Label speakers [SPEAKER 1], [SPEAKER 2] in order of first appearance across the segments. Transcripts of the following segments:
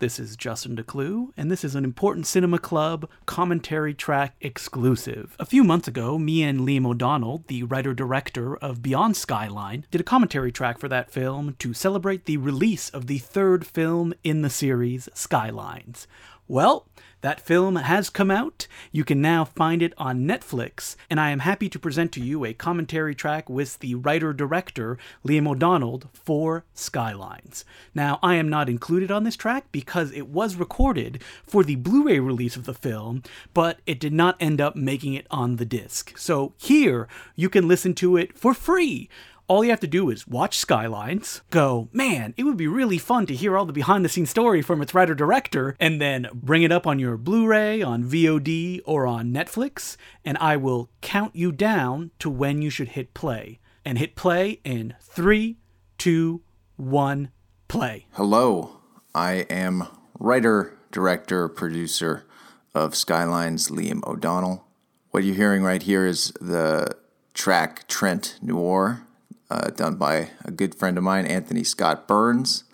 [SPEAKER 1] This is Justin Decloux, and this is an Important Cinema Club commentary track exclusive. A few months ago, me and Liam O'Donnell, the writer director of Beyond Skyline, did a commentary track for that film to celebrate the release of the third film in the series, Skylines. Well, that film has come out. You can now find it on Netflix, and I am happy to present to you a commentary track with the writer director, Liam O'Donnell, for Skylines. Now, I am not included on this track because it was recorded for the Blu ray release of the film, but it did not end up making it on the disc. So here, you can listen to it for free all you have to do is watch Skylines, go, man, it would be really fun to hear all the behind the scenes story from its writer director, and then bring it up on your Blu ray, on VOD, or on Netflix, and I will count you down to when you should hit play. And hit play in three, two, one, play.
[SPEAKER 2] Hello, I am writer, director, producer of Skylines, Liam O'Donnell. What you're hearing right here is the track Trent Noir uh, done by a good friend of mine, Anthony Scott Burns,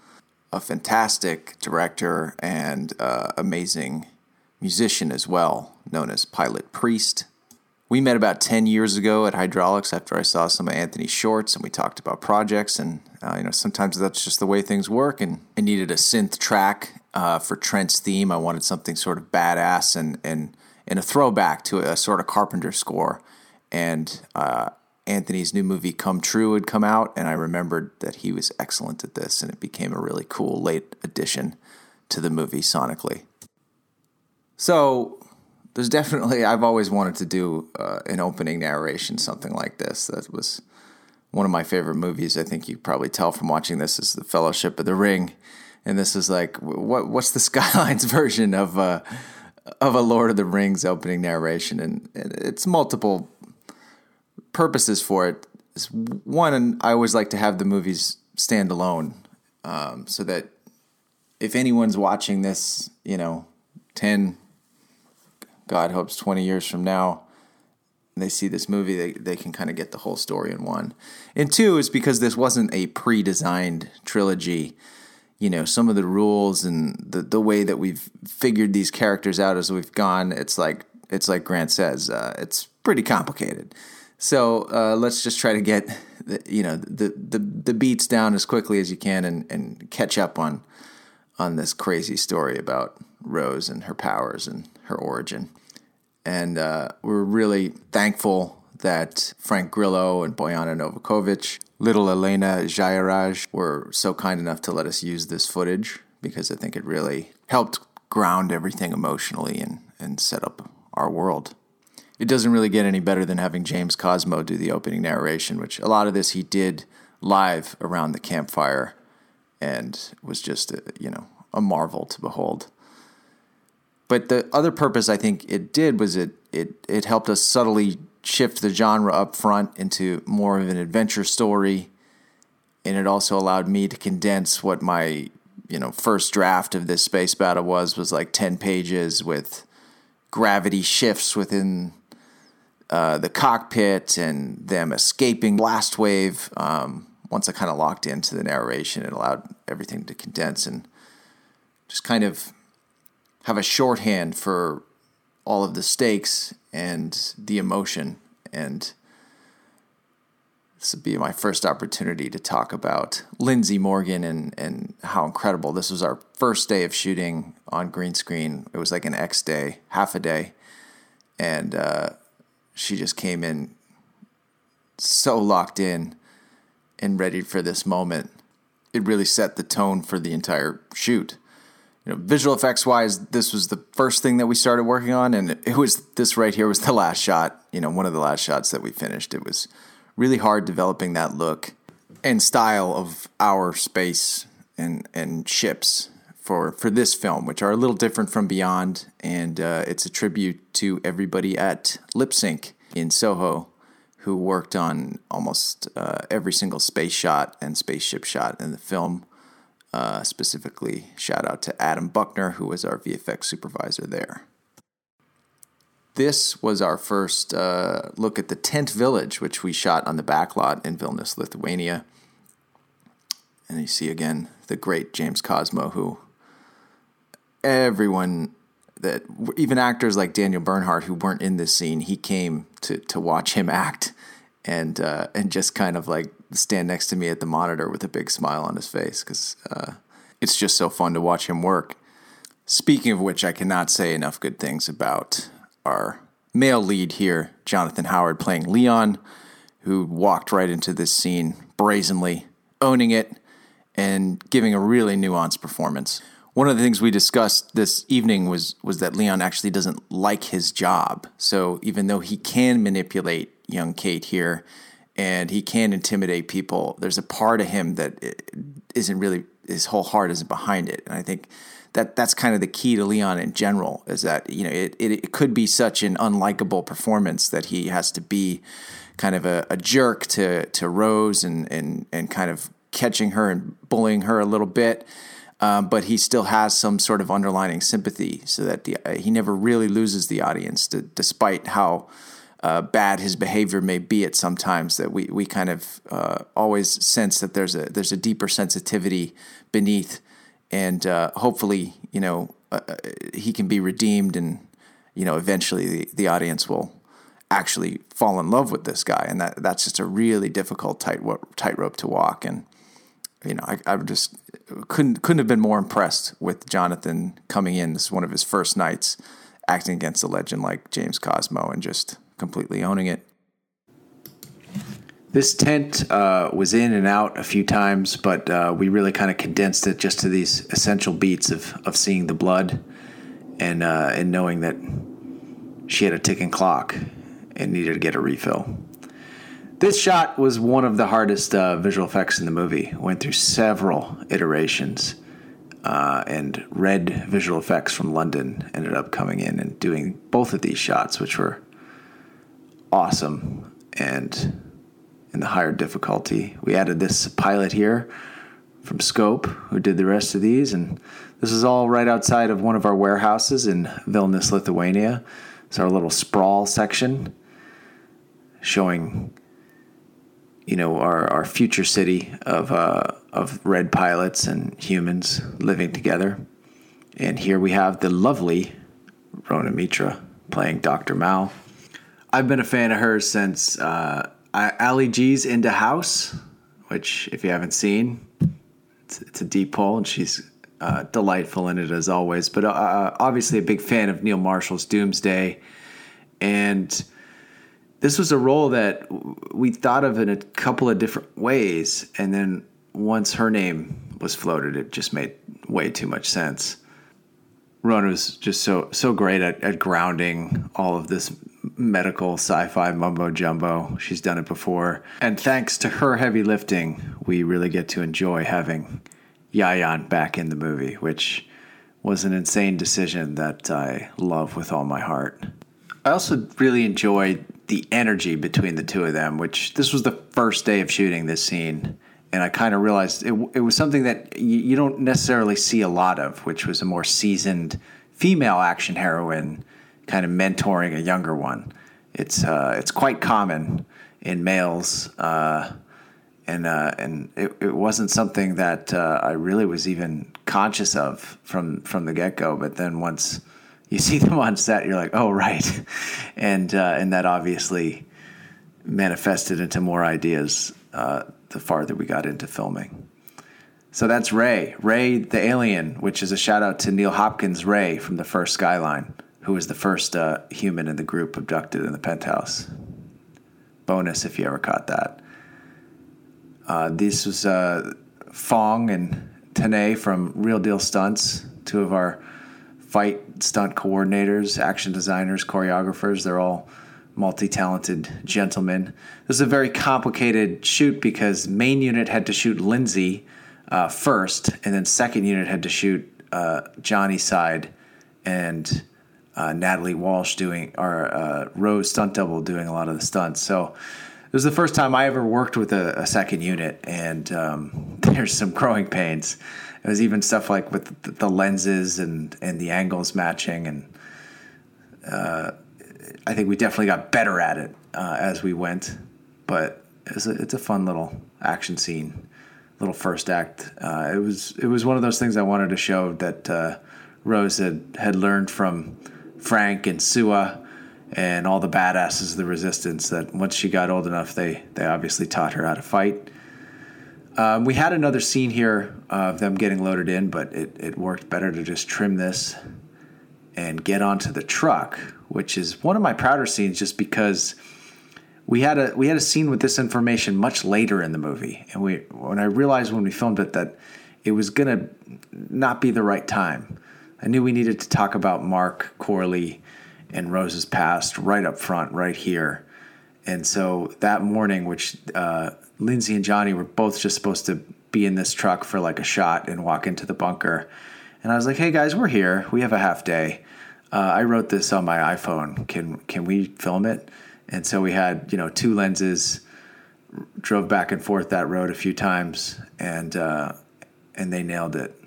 [SPEAKER 2] a fantastic director and uh, amazing musician as well, known as Pilotpriest. We met about 10 years ago at Hydraulx after I saw some of Anthony's shorts and we talked about projects. And, uh, you know, sometimes that's just the way things work. And I needed a synth track uh, for Trent's theme. I wanted something sort of badass and, and, and a throwback to a sort of Carpenter score. And uh, Anthony's new movie Come True had come out, and I remembered that he was excellent at this, and it became a really cool late addition to the movie sonically. So, there's definitely, I've always wanted to do uh, an opening narration, something like this. That was one of my favorite movies. I think you probably tell from watching this is The Fellowship of the Ring. And this is like, what what's the Skylines version of, uh, of a Lord of the Rings opening narration? And it's multiple purposes for it is one, I always like to have the movies stand alone, um, so that if anyone's watching this, you know, ten, God hopes twenty years from now, they see this movie, they they can kind of get the whole story in one. And two is because this wasn't a pre-designed trilogy. You know, some of the rules and the the way that we've figured these characters out as we've gone, it's like it's like Grant says, uh, it's pretty complicated. So uh, let's just try to get the, you know the, the the beats down as quickly as you can and, and catch up on on this crazy story about Rose and her powers and her origin. And uh, we're really thankful that Frank Grillo and Bojana Novakovic, little Elena Jayaraj were so kind enough to let us use this footage because I think it really helped ground everything emotionally and, and set up our world it doesn't really get any better than having James Cosmo do the opening narration, which a lot of this he did live around the campfire and was just a, you know a marvel to behold. But the other purpose I think it did was it it it helped us subtly shift the genre up front into more of an adventure story and it also allowed me to condense what my you know first draft of this space battle was was like 10 pages with gravity shifts within uh, the cockpit and them escaping blast wave. Um, once I kind of locked into the narration, it allowed everything to condense and just kind of have a shorthand for all of the stakes and the emotion. And this would be my first opportunity to talk about Lindsay Morgan and, and how incredible. This was our first day of shooting on green screen. It was like an X day, half a day. And uh, she just came in so locked in and ready for this moment. It really set the tone for the entire shoot. You know, visual effects wise, this was the first thing that we started working on, and it was this right here was the last shot. You know, one of the last shots that we finished. It was really hard developing that look and style of our space and and ships for for this film, which are a little different from Beyond, and uh, it's a tribute to everybody at Lipsync in Soho, who worked on almost uh, every single space shot and spaceship shot in the film. Uh, specifically, shout out to Adam Buckner, who was our VFX supervisor there. This was our first uh, look at the tent village, which we shot on the backlot in Vilnius, Lithuania. And you see again the great James Cosmo, who
[SPEAKER 3] everyone that even actors like Daniel Bernhardt who weren't in this scene, he came to to watch him act and uh, and just kind of like stand next to me at the monitor with a big smile on his face because uh, it's just so fun to watch him work. Speaking of which, I cannot say enough good things about our male lead here, Jonathan Howard, playing Leon, who walked right into this scene brazenly, owning it, and giving a really nuanced performance. One of the things we discussed this evening was was that Leon actually doesn't like his job. So even though he can manipulate young Kate here, and he can intimidate people, there's a part of him that isn't really his whole heart isn't behind it. And I think that that's kind of the key to Leon in general is that you know it, it, it could be such an unlikable performance that he has to be kind of a, a jerk to to Rose and and and kind of catching her and bullying her a little bit. Um, but he still has some sort of underlining sympathy, so that the, uh, he never really loses the audience, to, despite how uh, bad his behavior may be at sometimes. That we we kind of uh, always sense that there's a there's a deeper sensitivity beneath and uh, hopefully, you know, uh, uh, he can be redeemed, and you know, eventually the, the audience will actually fall in love with this guy, and that that's just a really difficult tight tightrope to walk. And you know, I, I just couldn't couldn't have been more impressed with Jonathan coming in. This is one of his first nights acting against a legend like James Cosmo, and just completely owning it.
[SPEAKER 2] This tent uh, was in and out a few times, but uh, we really kind of condensed it just to these essential beats of, of seeing the blood and uh, and knowing that she had a ticking clock and needed to get a refill. This shot was one of the hardest uh, visual effects in the movie. Went through several iterations, uh, and Red Visual Effects from London ended up coming in and doing both of these shots, which were awesome and in the higher difficulty. We added this pilot here from Scope, who did the rest of these, and this is all right outside of one of our warehouses in Vilnius, Lithuania. It's our little sprawl section showing, you know, our, our future city of uh, of red pilots and humans living together. And here we have the lovely Rhona Mitra playing Dr. Mal. I've been a fan of hers since uh, Ali G's Indahouse, which if you haven't seen, it's, it's a deep pull, and she's uh, delightful in it as always. But uh, uh, obviously, a big fan of Neil Marshall's Doomsday, and this was a role that we thought of in a couple of different ways, and then once her name was floated, it just made way too much sense. Rhona was just so so great at, at grounding all of this medical sci-fi mumbo jumbo. She's done it before, and thanks to her heavy lifting, we really get to enjoy having Yayan back in the movie, which was an insane decision that I love with all my heart. I also really enjoyed the energy between the two of them, which this was the first day of shooting this scene. And I kind of realized it, it was something that you, you don't necessarily see a lot of, which was a more seasoned female action heroine kind of mentoring a younger one. It's uh, it's quite common in males, uh, and uh, and it, it wasn't something that uh, I really was even conscious of from from the get go. But then once you see them on set, you're like, oh right, and uh, and that obviously manifested into more ideas uh, the farther we got into filming. So that's Ray, Ray the alien, which is a shout out to Neil Hopkins Ray from the first Skyline who was the first uh, human in the group abducted in the penthouse. Bonus if you ever caught that. Uh, this was uh, Fong and Tane from Real Deal Stunts, two of our fight stunt coordinators, action designers, choreographers. They're all multi talented gentlemen. This is a very complicated shoot because main unit had to shoot Lindsay uh, first, and then second unit had to shoot uh, Johnny's side and uh, Natalie Walsh doing our uh, Rose stunt double doing a lot of the stunts. So it was the first time I ever worked with a, a second unit, and um, there's some growing pains. It was even stuff like with the, lenses and and the angles matching, and uh, I think we definitely got better at it uh, as we went. But it's a, it's a fun little action scene, little first act. Uh, it was it was one of those things I wanted to show that uh, Rose had, had learned from Frank and Sua and all the badasses of the resistance that once she got old enough, they, they obviously taught her how to fight. Um, we had another scene here of them getting loaded in, but it, it worked better to just trim this and get onto the truck, which is one of my prouder scenes just because we had a we had a scene with this information much later in the movie. And we when I realized when we filmed it that it was gonna not be the right time. I knew we needed to talk about Mark Corley and Rose's past right up front, right here. And so that morning, which uh, Lindsay and Johnny were both just supposed to be in this truck for like a shot and walk into the bunker. And I was like, "Hey guys, we're here. We have a half day. Uh, I wrote this on my iPhone. Can can we film it?" And so we had you know two lenses, drove back and forth that road a few times, and uh, and they nailed it.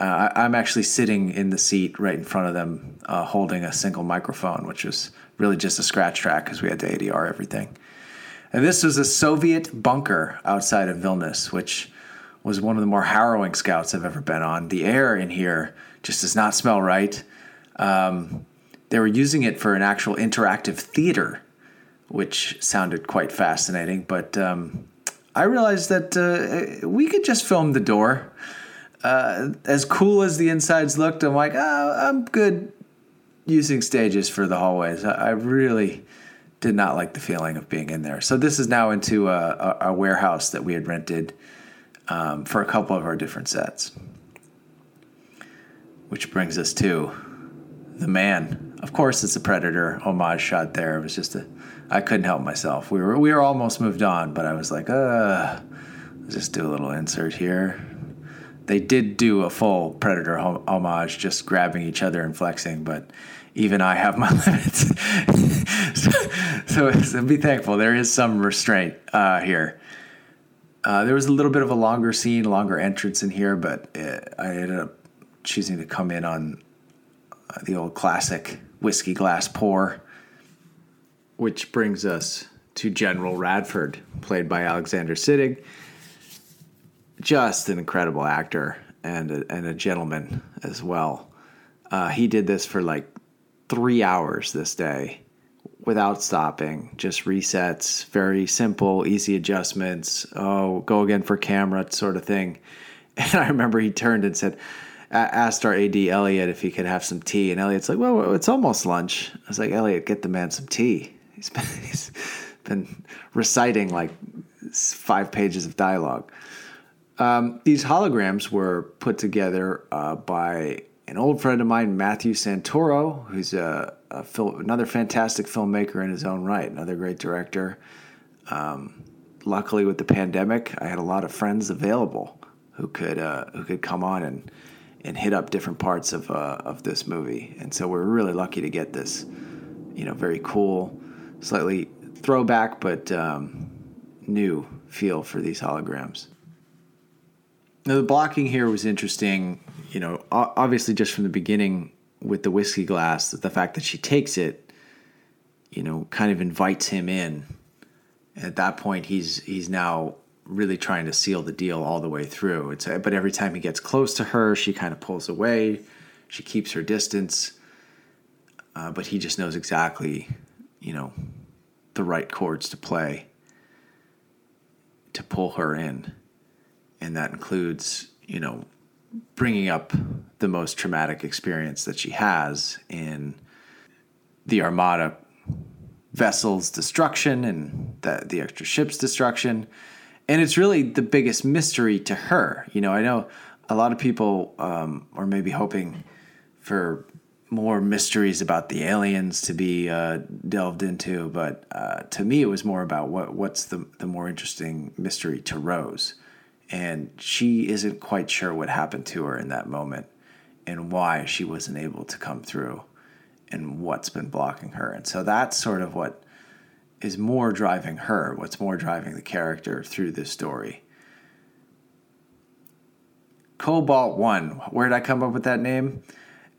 [SPEAKER 2] Uh, I, am actually sitting in the seat right in front of them, uh, holding a single microphone, which was really just a scratch track because we had to ADR everything. And this was a Soviet bunker outside of Vilnius, which was one of the more harrowing scouts I've ever been on. The air in here just does not smell right. Um, they were using it for an actual interactive theater, which sounded quite fascinating. But um, I realized that uh, we could just film the door. Uh, as cool as the insides looked, I'm like, oh, I'm good using stages for the hallways. I, I really did not like the feeling of being in there. So this is now into a, a, a warehouse that we had rented um, for a couple of our different sets. Which brings us to the man. Of course, it's a Predator homage shot there. It was just a, I couldn't help myself. We were we were almost moved on, but I was like, uh, let's just do a little insert here. They did do a full Predator homage, just grabbing each other and flexing, but even I have my limits. so, so, be thankful. There is some restraint uh, here. Uh, there was a little bit of a longer scene, longer entrance in here, but it, I ended up choosing to come in on uh, the old classic whiskey glass pour. Which brings us to General Radford, played by Alexander Siddig. Just an incredible actor and a, and a gentleman as well. Uh, he did this for like three hours this day without stopping, just resets, very simple, easy adjustments. Oh, go again for camera sort of thing. And I remember he turned and said, asked our AD Elliot if he could have some tea, and Elliot's like, "Well, it's almost lunch." I was like, "Elliot, get the man some tea." He's been, he's been reciting like five pages of dialogue. Um, these holograms were put together uh, by an old friend of mine, Matthew Santoro, who's a, a film, another fantastic filmmaker in his own right, another great director. Um, luckily, with the pandemic, I had a lot of friends available who could uh, who could come on and and hit up different parts of uh, of this movie, and so we're really lucky to get this, you know, very cool, slightly throwback but um, new feel for these holograms. Now, the blocking here was interesting you know, obviously just from the beginning with the whiskey glass, the fact that she takes it, you know, kind of invites him in. At that point, he's he's now really trying to seal the deal all the way through. It's but every time he gets close to her, she kind of pulls away. She keeps her distance, uh, but he just knows exactly, you know, the right chords to play to pull her in, and that includes, you know, bringing up the most traumatic experience that she has in the Armada vessel's destruction and the, the extra ship's destruction. And it's really the biggest mystery to her. You know, I know a lot of people um, are maybe hoping for more mysteries about the aliens to be uh, delved into, but uh, to me, it was more about what what's the the more interesting mystery to Rose and she isn't quite sure what happened to her in that moment and why she wasn't able to come through and what's been blocking her. And so that's sort of what is more driving her, what's more driving the character through this story. Cobalt 1, where did I come up with that name?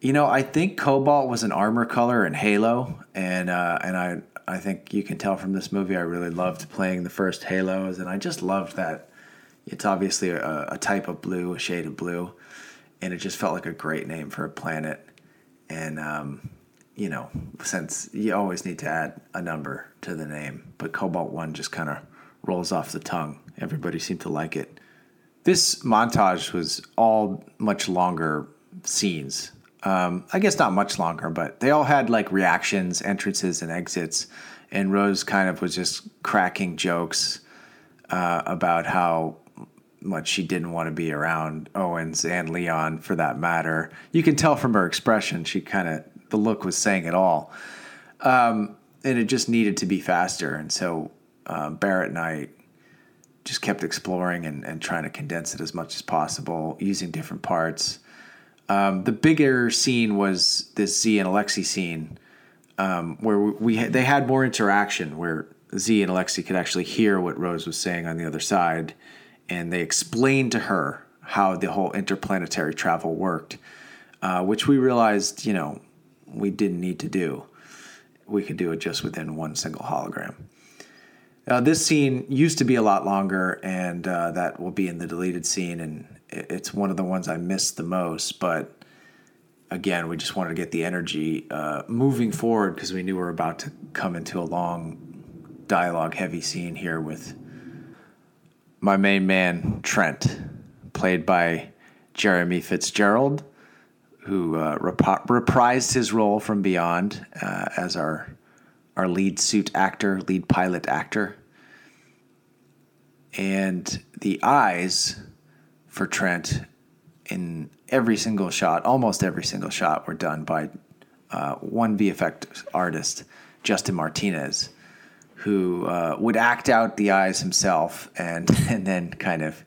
[SPEAKER 2] You know, I think Cobalt was an armor color in Halo, and uh, and I I think you can tell from this movie I really loved playing the first Halos, and I just loved that it's obviously a, a type of blue, a shade of blue. and it just felt like a great name for a planet. And um, you know, since you always need to add a number to the name, but Cobalt One just kind of rolls off the tongue. Everybody seemed to like it. This montage was all much longer scenes. Um, I guess not much longer, but they all had like reactions, entrances, and exits. And Rose kind of was just cracking jokes uh, about how much she didn't want to be around Owens and Leon for that matter. You can tell from her expression, she kind of, the look was saying it all. Um, and it just needed to be faster. And so uh, Barrett and I just kept exploring and, and trying to condense it as much as possible using different parts. Um, the bigger scene was this Z and Alexi scene um, where we had, they had more interaction where Z and Alexi could actually hear what Rose was saying on the other side, and they explained to her how the whole interplanetary travel worked, uh, which we realized, you know, we didn't need to do. We could do it just within one single hologram. Uh, this scene used to be a lot longer, and uh, that will be in the deleted scene, and it's one of the ones I missed the most. But again, we just wanted to get the energy uh, moving forward because we knew we were about to come into a long dialogue heavy scene here with my main man, Trent, played by Jeremy Fitzgerald, who uh, rep- reprised his role from Beyond uh, as our our lead suit actor, lead pilot actor. And the eyes for Trent in every single shot, almost every single shot, were done by uh, one VFX artist, Justin Martinez, who uh, would act out the eyes himself and and then kind of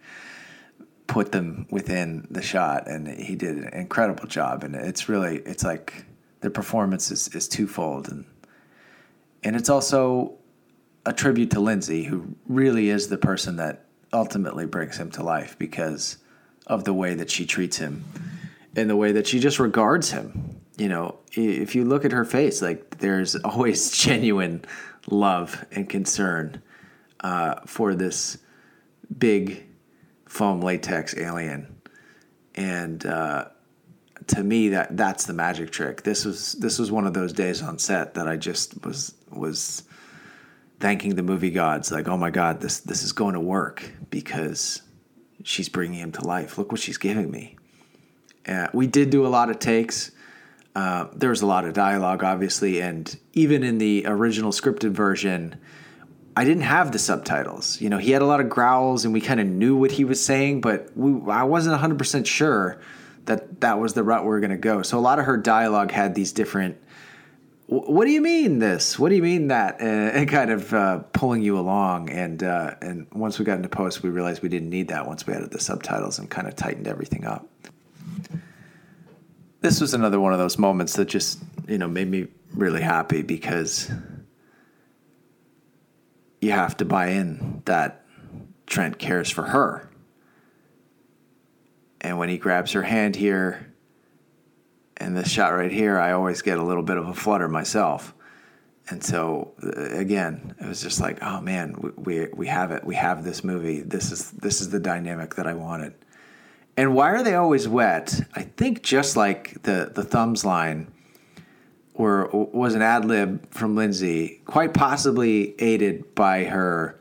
[SPEAKER 2] put them within the shot. And he did an incredible job. And it's really it's like the performance is, is twofold and and it's also a tribute to Lindsay, who really is the person that ultimately brings him to life because of the way that she treats him and the way that she just regards him. You know, if you look at her face, like there's always genuine love and concern uh, for this big foam latex alien, and uh, to me that that's the magic trick. This was this was one of those days on set that I just was was thanking the movie gods, like, oh my god, this this is going to work because she's bringing him to life. Look what she's giving me. Uh, we did do a lot of takes. Uh, there was a lot of dialogue, obviously, and even in the original scripted version, I didn't have the subtitles. You know, he had a lot of growls, and we kind of knew what he was saying, but we, I wasn't 100% sure that that was the route we were going to go. So a lot of her dialogue had these different what do you mean this? What do you mean that? And kind of uh, pulling you along. And uh, and once we got into post, we realized we didn't need that once we added the subtitles and kind of tightened everything up. This was another one of those moments that just you know made me really happy because you have to buy in that Trent cares for her. And when he grabs her hand here and this shot right here, I always get a little bit of a flutter myself. And so uh, again, it was just like, oh man, we, we, we have it. We have this movie. This is this is the dynamic that I wanted. And why are they always wet? I think just like the the thumbs line were was an ad lib from Lindsay, quite possibly aided by her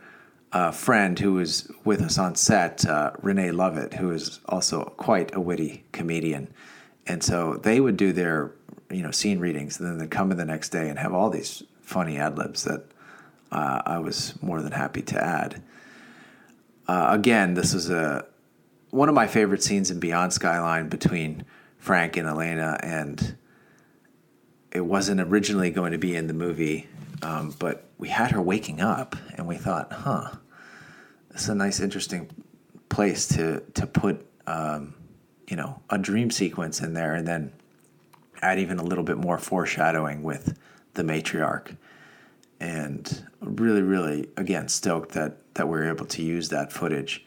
[SPEAKER 2] uh, friend who was with us on set, uh, Renee Lovett, who is also quite a witty comedian and so they would do their you know scene readings and then they'd come in the next day and have all these funny ad libs that uh, I was more than happy to add. Uh, again, this was a one of my favorite scenes in Beyond Skyline between Frank and Elena, and it wasn't originally going to be in the movie, um, but we had her waking up, and we thought, huh, it's a nice, interesting place to to put. Um, you know a dream sequence in there and then add even a little bit more foreshadowing with the matriarch and really really again stoked that that we are able to use that footage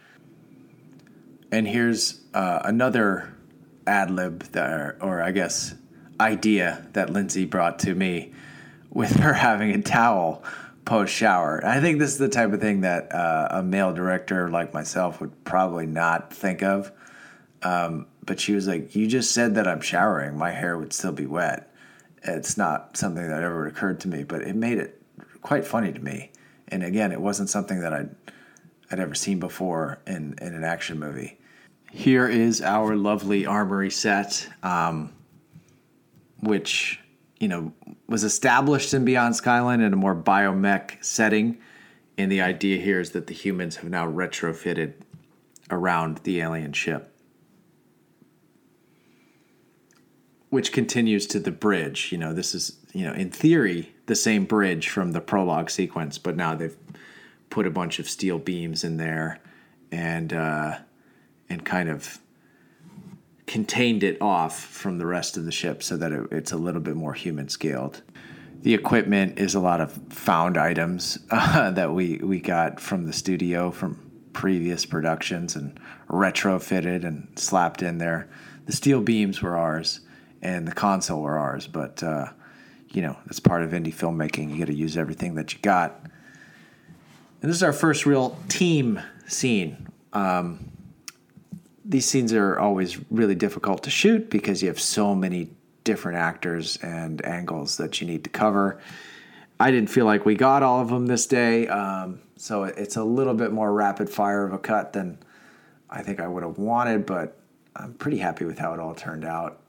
[SPEAKER 2] and here's uh, another ad lib or i guess idea that lindsay brought to me with her having a towel post shower i think this is the type of thing that uh, a male director like myself would probably not think of um, but she was like, "You just said that I'm showering. My hair would still be wet." It's not something that ever occurred to me, but it made it quite funny to me. And again, it wasn't something that I'd I'd ever seen before in in an action movie. Here is our lovely armory set, um, which you know was established in Beyond Skyline in a more biomech setting. And the idea here is that the humans have now retrofitted around the alien ship. which continues to the bridge. You know, this is, you know, in theory, the same bridge from the prologue sequence, but now they've put a bunch of steel beams in there and uh, and kind of contained it off from the rest of the ship so that it, it's a little bit more human scaled. The equipment is a lot of found items uh, that we we got from the studio from previous productions and retrofitted and slapped in there. The steel beams were ours and the console were ours. But uh, you know, that's part of indie filmmaking. You got to use everything that you got. And this is our first real team scene. Um, these scenes are always really difficult to shoot because you have so many different actors and angles that you need to cover. I didn't feel like we got all of them this day, um, so it's a little bit more rapid fire of a cut than I think I would have wanted, but I'm pretty happy with how it all turned out.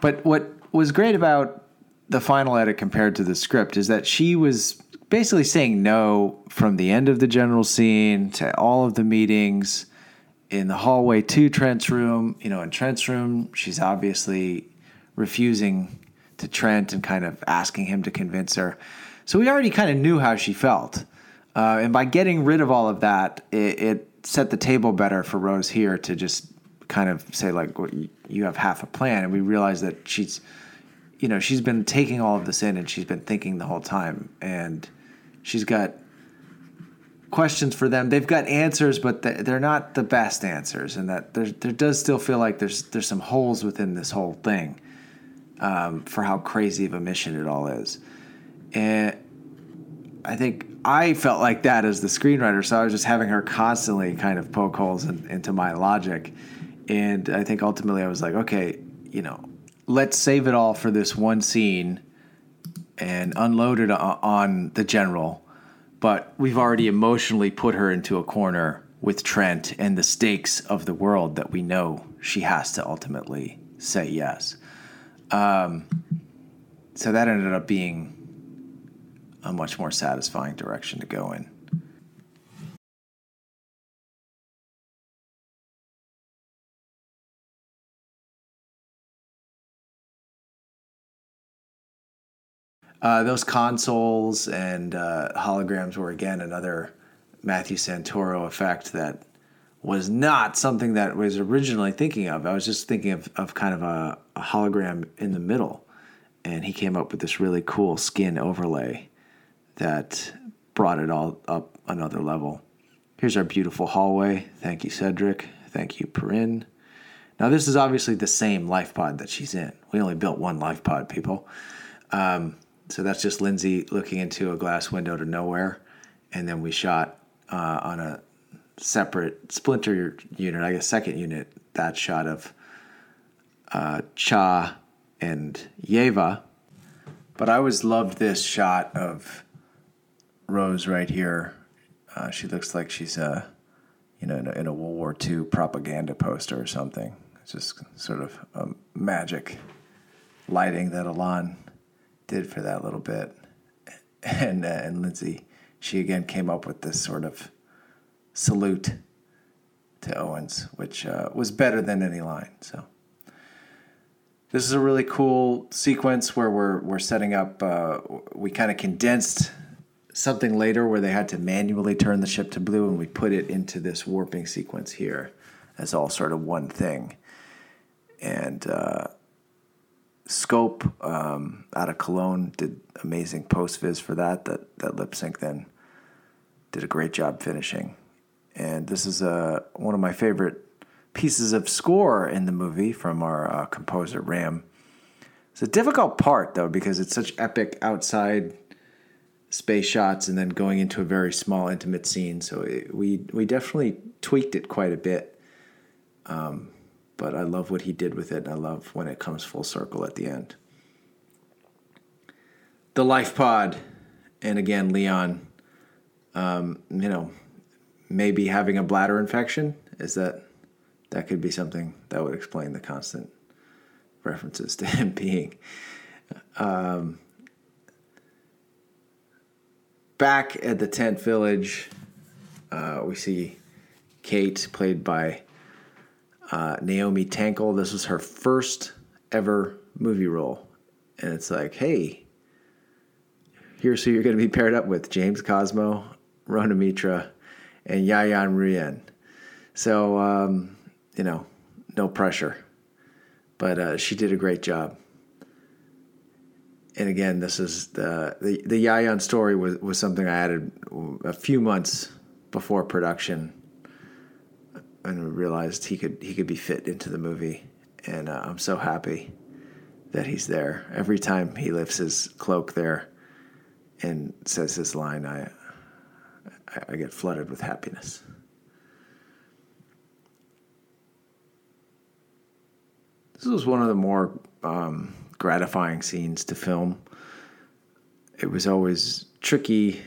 [SPEAKER 2] But what was great about the final edit compared to the script is that she was basically saying no from the end of the general scene to all of the meetings in the hallway to Trent's room. You know, in Trent's room, she's obviously refusing to Trent and kind of asking him to convince her. So we already kind of knew how she felt. Uh, and by getting rid of all of that, it, it set the table better for Rose here to just kind of say like well, you have half a plan and we realize that she's you know she's been taking all of this in and she's been thinking the whole time and she's got questions for them. They've got answers but they're not the best answers and that there, there does still feel like there's there's some holes within this whole thing um, for how crazy of a mission it all is. And I think I felt like that as the screenwriter, so I was just having her constantly kind of poke holes in, into my logic. And I think ultimately I was like, okay, you know, let's save it all for this one scene and unloaded on the general. But we've already emotionally put her into a corner with Trent and the stakes of the world that we know she has to ultimately say yes. Um, so that ended up being a much more satisfying direction to go in. Uh, those consoles and uh, holograms were again another Matthew Santoro effect that was not something that was originally thinking of. I was just thinking of, of kind of a, a hologram in the middle, and he came up with this really cool skin overlay that brought it all up another level. Here's our beautiful hallway. Thank you, Cedric. Thank you, Perrin. Now, this is obviously the same life pod that she's in. We only built one life pod, people. Um, so that's just Lindsay looking into a glass window to nowhere, and then we shot uh, on a separate splinter unit, I guess second unit, that shot of uh, Cha and Yeva. But I always loved this shot of Rose right here. Uh, she looks like she's a, uh, you know, in a, in a World War II propaganda poster or something. It's just sort of magic lighting that Alon did for that little bit. And, uh, and Lindsay, she again came up with this sort of salute to Owens, which uh, was better than any line. So this is a really cool sequence where we're we're setting up. Uh, we kind of condensed something later where they had to manually turn the ship to blue, and we put it into this warping sequence here as all sort of one thing. And uh, Scope um, out of Cologne did amazing post viz for that. That that Lipsync then did a great job finishing, and this is uh, one of my favorite pieces of score in the movie from our uh, composer Ram. It's a difficult part though because it's such epic outside space shots and then going into a very small intimate scene. So it, we we definitely tweaked it quite a bit Um, but I love what he did with it, and I love when it comes full circle at the end. The Life Pod, and again, Leon, um, you know, maybe having a bladder infection. Is that that could be something that would explain the constant references to him being. Um, back at the tent village, uh, we see Kate, played by uh, Naomi Tankel. This was her first ever movie role. And it's like, hey, here's who you're going to be paired up with James Cosmo, Rhona Mitra, and Yayan Ruhian. So, um, you know, no pressure. But uh, she did a great job. And again, this is the the, the Yayan story was, was something I added a few months before production and realized he could he could be fit into the movie, and uh, I'm so happy that he's there. Every time he lifts his cloak there and says his line, I I, I get flooded with happiness. This was one of the more um, gratifying scenes to film. It was always tricky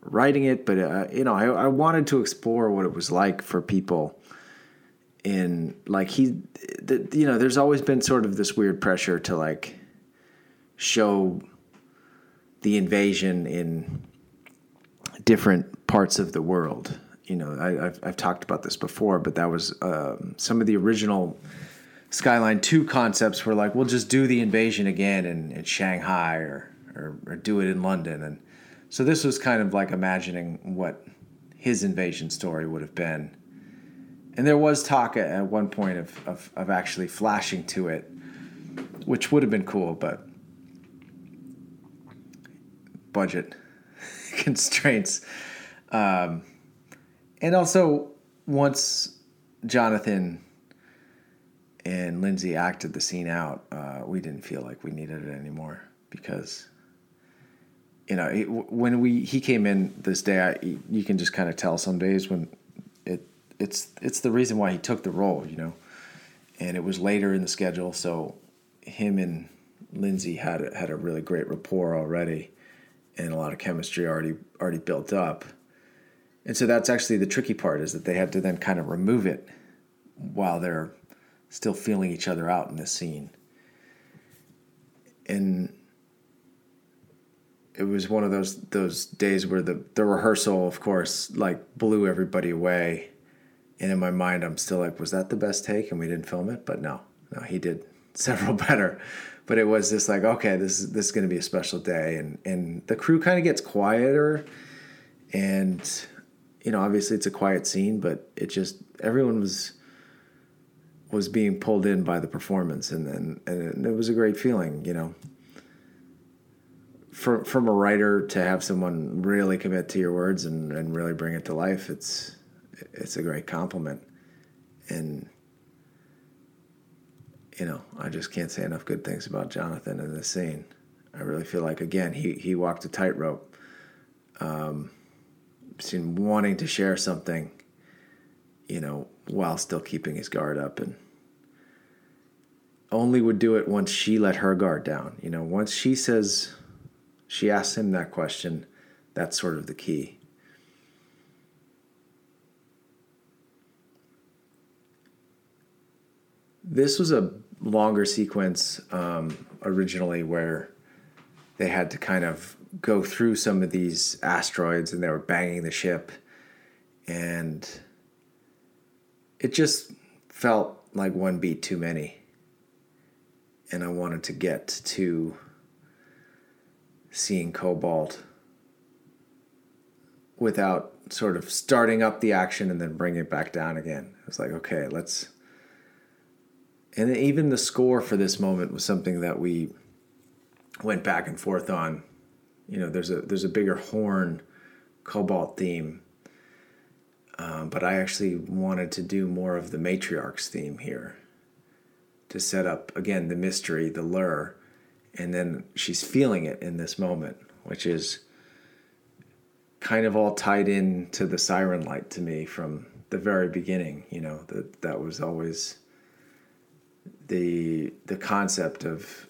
[SPEAKER 2] writing it, but uh, you know, I, I wanted to explore what it was like for people in like he the, you know there's always been sort of this weird pressure to like show the invasion in different parts of the world. You know I, have I've talked about this before but that was um, some of the original skyline 2 concepts were like we'll just do the invasion again in, in shanghai or, or, or do it in london. And so this was kind of like imagining what his invasion story would have been and there was talk at one point of, of, of actually flashing to it, which would have been cool, but budget constraints. Um, and also, once Jonathan and Lindsay acted the scene out, uh, we didn't feel like we needed it anymore because, you know, it, when we he came in this day, I, you can just kind of tell some days when it's it's the reason why he took the role, you know. And it was later in the schedule, so him and Lindsay had a, had a really great rapport already, and a lot of chemistry already already built up. And so that's actually the tricky part is that they had to then kind of remove it while they're still feeling each other out in this scene. And it was one of those those days where the the rehearsal, of course, like blew everybody away and in my mind, I'm still like, was that the best take? And we didn't film it, but no, no, he did several better. But it was just like, okay, this is this is going to be a special day, and and the crew kind of gets quieter, and you know, obviously it's a quiet scene, but it just everyone was was being pulled in by the performance, and and, and it was a great feeling, you know. From from a writer to have someone really commit to your words and, and really bring it to life, it's it's a great compliment. And you know, I just can't say enough good things about Jonathan in this scene. I really feel like again he he walked a tightrope, um, wanting to share something, you know, while still keeping his guard up, and only would do it once she let her guard down. You know, once she says, she asks him that question, that's sort of the key. This was a longer sequence um, originally where they had to kind of go through some of these asteroids and they were banging the ship. And it just felt like one beat too many. And I wanted to get to seeing Cobalt without sort of starting up the action and then bringing it back down again. I was like, okay, let's and even the score for this moment was something that we went back and forth on. You know, there's a there's a bigger horn cobalt theme, um, but I actually wanted to do more of the matriarch's theme here to set up again the mystery, the lure, and then she's feeling it in this moment, which is kind of all tied in to the siren light to me from the very beginning. You know that that was always the the concept of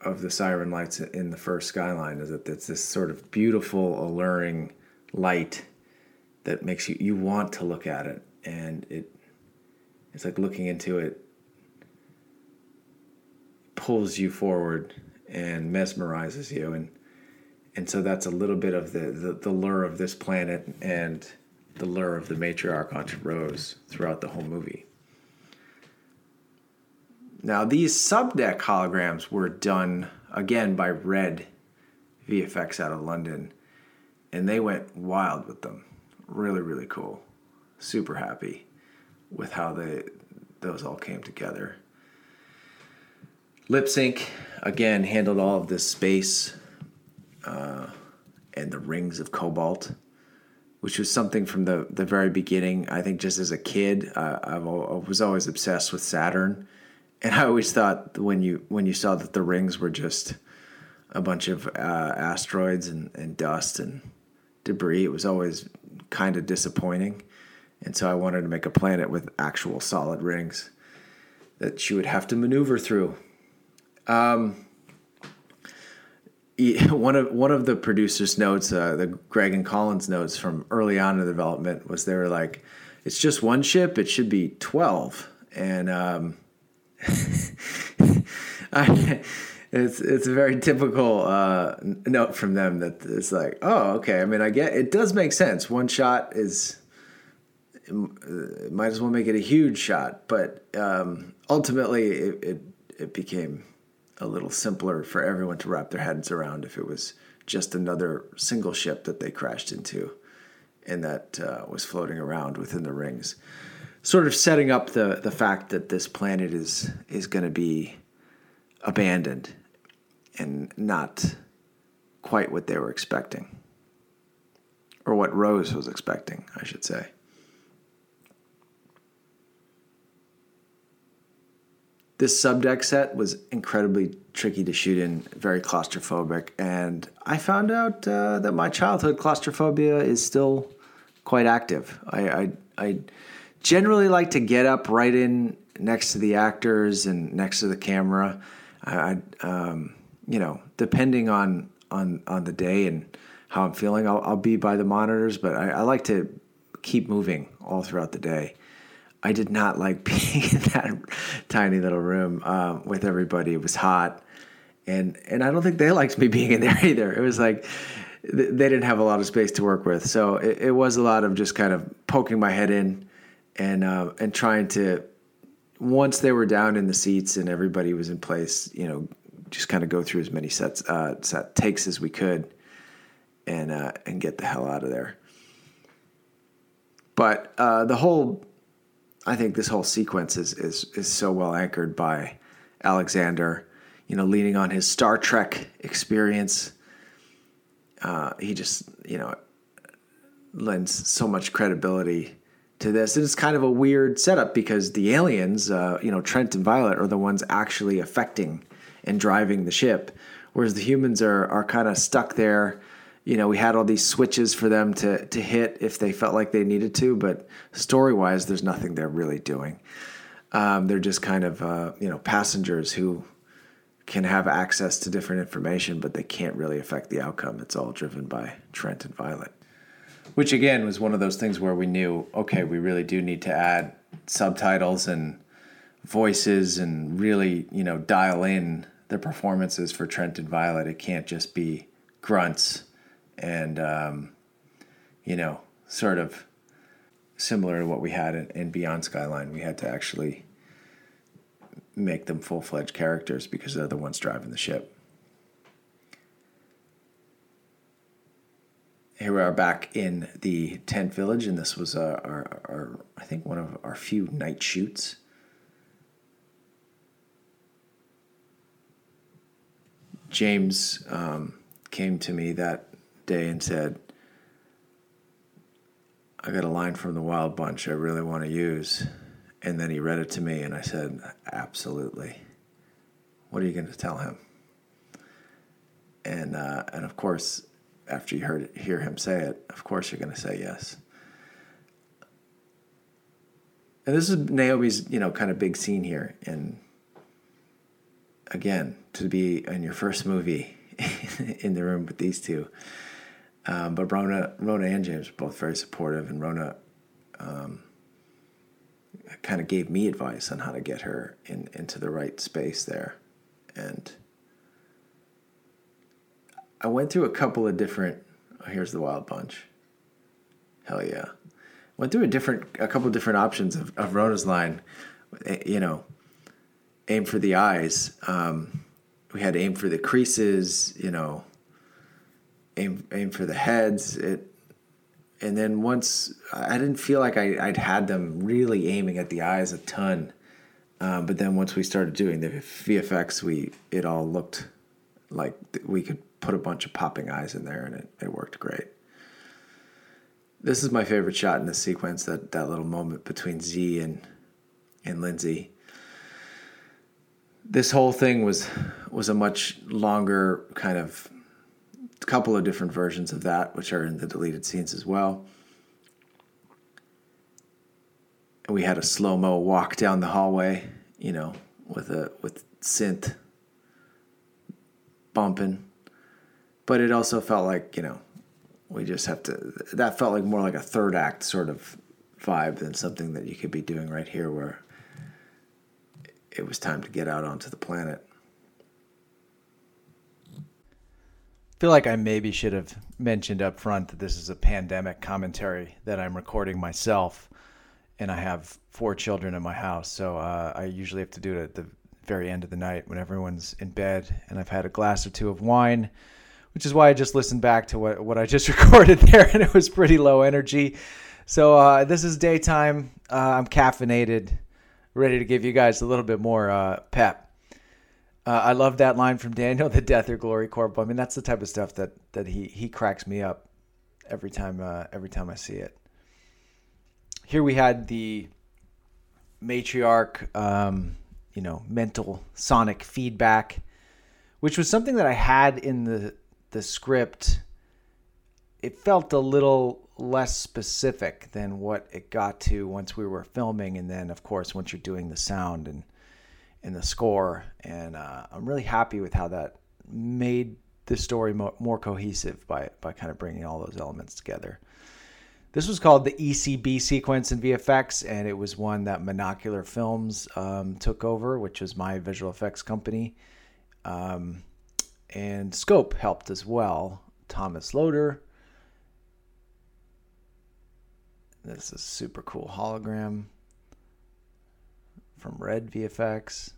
[SPEAKER 2] of the siren lights in the first skyline is that it's this sort of beautiful, alluring light that makes you you want to look at it, and it it's like looking into it pulls you forward and mesmerizes you and and so that's a little bit of the, the, the lure of this planet and the lure of the matriarch Aunt Rose throughout the whole movie. Now, these subdeck holograms were done again by Red VFX out of London, and they went wild with them. Really, really cool. Super happy with how they those all came together. Lipsync again handled all of this space uh, and the rings of cobalt, which was something from the the very beginning. I think just as a kid, uh, i was always obsessed with Saturn, and I always thought when you when you saw that the rings were just a bunch of uh, asteroids and, and dust and debris, it was always kind of disappointing. And so I wanted to make a planet with actual solid rings that she would have to maneuver through. Um, one of one of the producers' notes, uh, the Greg and Colin's notes from early on in the development, was they were like, "It's just one ship; it should be 12. And um, I, it's it's a very typical uh, note from them that it's like, oh, okay. I mean, I get it does make sense. One shot is might as well make it a huge shot, but um, ultimately it, it it became a little simpler for everyone to wrap their heads around if it was just another single ship that they crashed into and that uh, was floating around within the rings. Sort of setting up the, the fact that this planet is, is going to be abandoned and not quite what they were expecting. Or what Rose was expecting, I should say. This subdeck set was incredibly tricky to shoot in, very claustrophobic, and I found out uh, that my childhood claustrophobia is still quite active. I, I, I generally like to get up right in next to the actors and next to the camera. I, um, you know, depending on on on the day and how I'm feeling, I'll, I'll be by the monitors, but I, I like to keep moving all throughout the day. I did not like being in that tiny little room um, with everybody. It was hot, and and I don't think they liked me being in there either. It was like they didn't have a lot of space to work with, so it, it was a lot of just kind of poking my head in and uh, and trying to. Once they were down in the seats and everybody was in place, you know, just kind of go through as many sets uh, set takes as we could, and uh, and get the hell out of there. But uh, the whole I think this whole sequence is is is so well anchored by Alexander, you know, leaning on his Star Trek experience. Uh, he just, you know, lends so much credibility to this. And it's kind of a weird setup because the aliens, uh, you know, Trent and Violet are the ones actually affecting and driving the ship, whereas the humans are are kind of stuck there you know, we had all these switches for them to to hit if they felt like they needed to, but story wise, there's nothing they're really doing. Um, they're just kind of uh, you know passengers who can have access to different information, but they can't really affect the outcome. It's all driven by Trent and Violet. Which again was one of those things where we knew, okay, we really do need to add subtitles and voices and really, you know, dial in the performances for Trent and Violet. It can't just be grunts and um, you know, sort of similar to what we had in, in Beyond Skyline. We had to actually make them full fledged characters because they're the ones driving the ship. Here we are back in the tent village, and this was uh, our, our, I think, one of our few night shoots. James um, came to me that day and said, I got a line from the Wild Bunch I really want to use. And then he read it to me, and I said, Absolutely. What are you going to tell him? And, uh, and of course, after you heard it, hear him say it, of course you're going to say yes.
[SPEAKER 4] and this is Naomi's, you know, kind of big scene here. And again, to be in your first movie in the room with these two. Um, but Rhona, Rhona and James were both very supportive, and Rhona um, kind of gave me advice on how to get her in into the right space there, and I went through a couple of different. Oh, here's the Wild Bunch. Hell yeah, went through a different, a couple of different options of, of Rhona's line. Eh, you know, aim for the eyes. Um, we had aim for the creases. You know, aim aim for the heads. It and then once I didn't feel like I, would had them really aiming at the eyes a ton. Um, but then once we started doing the VFX, we it all looked like we could put a bunch of popping eyes in there, and it, it worked great. This is my favorite shot in the sequence that that little moment between Z and and Lindsay. This whole thing was was a much longer kind of couple of different versions of that, which are in the deleted scenes as well. And we had a slow mo walk down the hallway, you know, with a with synth bumping, but it also felt like you know we just have to. That felt like more like a third act sort of vibe than something that you could be doing right here, where it was time to get out onto the planet.
[SPEAKER 2] I feel like I maybe should have mentioned up front that this is a pandemic commentary that I'm recording myself, and I have four children in my house, so uh, I usually have to do it at the very end of the night when everyone's in bed, and I've had a glass or two of wine, which is why I just listened back to what what I just recorded there, and it was pretty low energy. So uh, this is daytime. Uh, I'm caffeinated, ready to give you guys a little bit more uh, pep. Uh, I love that line from Daniel, "The death or glory corp." I mean, that's the type of stuff that that he he cracks me up every time uh, every time I see it. Here we had the matriarch, um, you know, mental sonic feedback, which was something that I had in the the script. It felt a little less specific than what it got to once we were filming, and then of course once you're doing the sound and in the score, and uh, I'm really happy with how that made the story mo- more cohesive by by kind of bringing all those elements together. This was called the ECB sequence in VFX, and it was one that Monocular Films um, took over, which was my visual effects company. Um, and Scope helped as well. Thomas Loader. This is super cool hologram from Red VFX.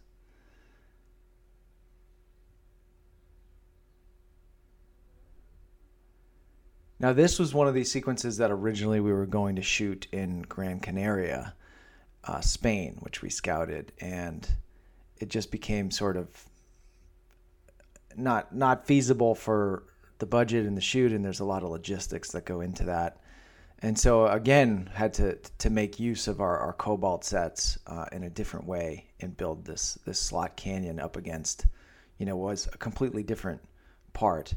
[SPEAKER 2] Now, this was one of these sequences that originally we were going to shoot in Gran Canaria, uh, Spain, which we scouted, and it just became sort of not not feasible for the budget and the shoot, and there's a lot of logistics that go into that. And so again had to to make use of our, our cobalt sets uh, in a different way and build this this slot canyon up against you know was a completely different part.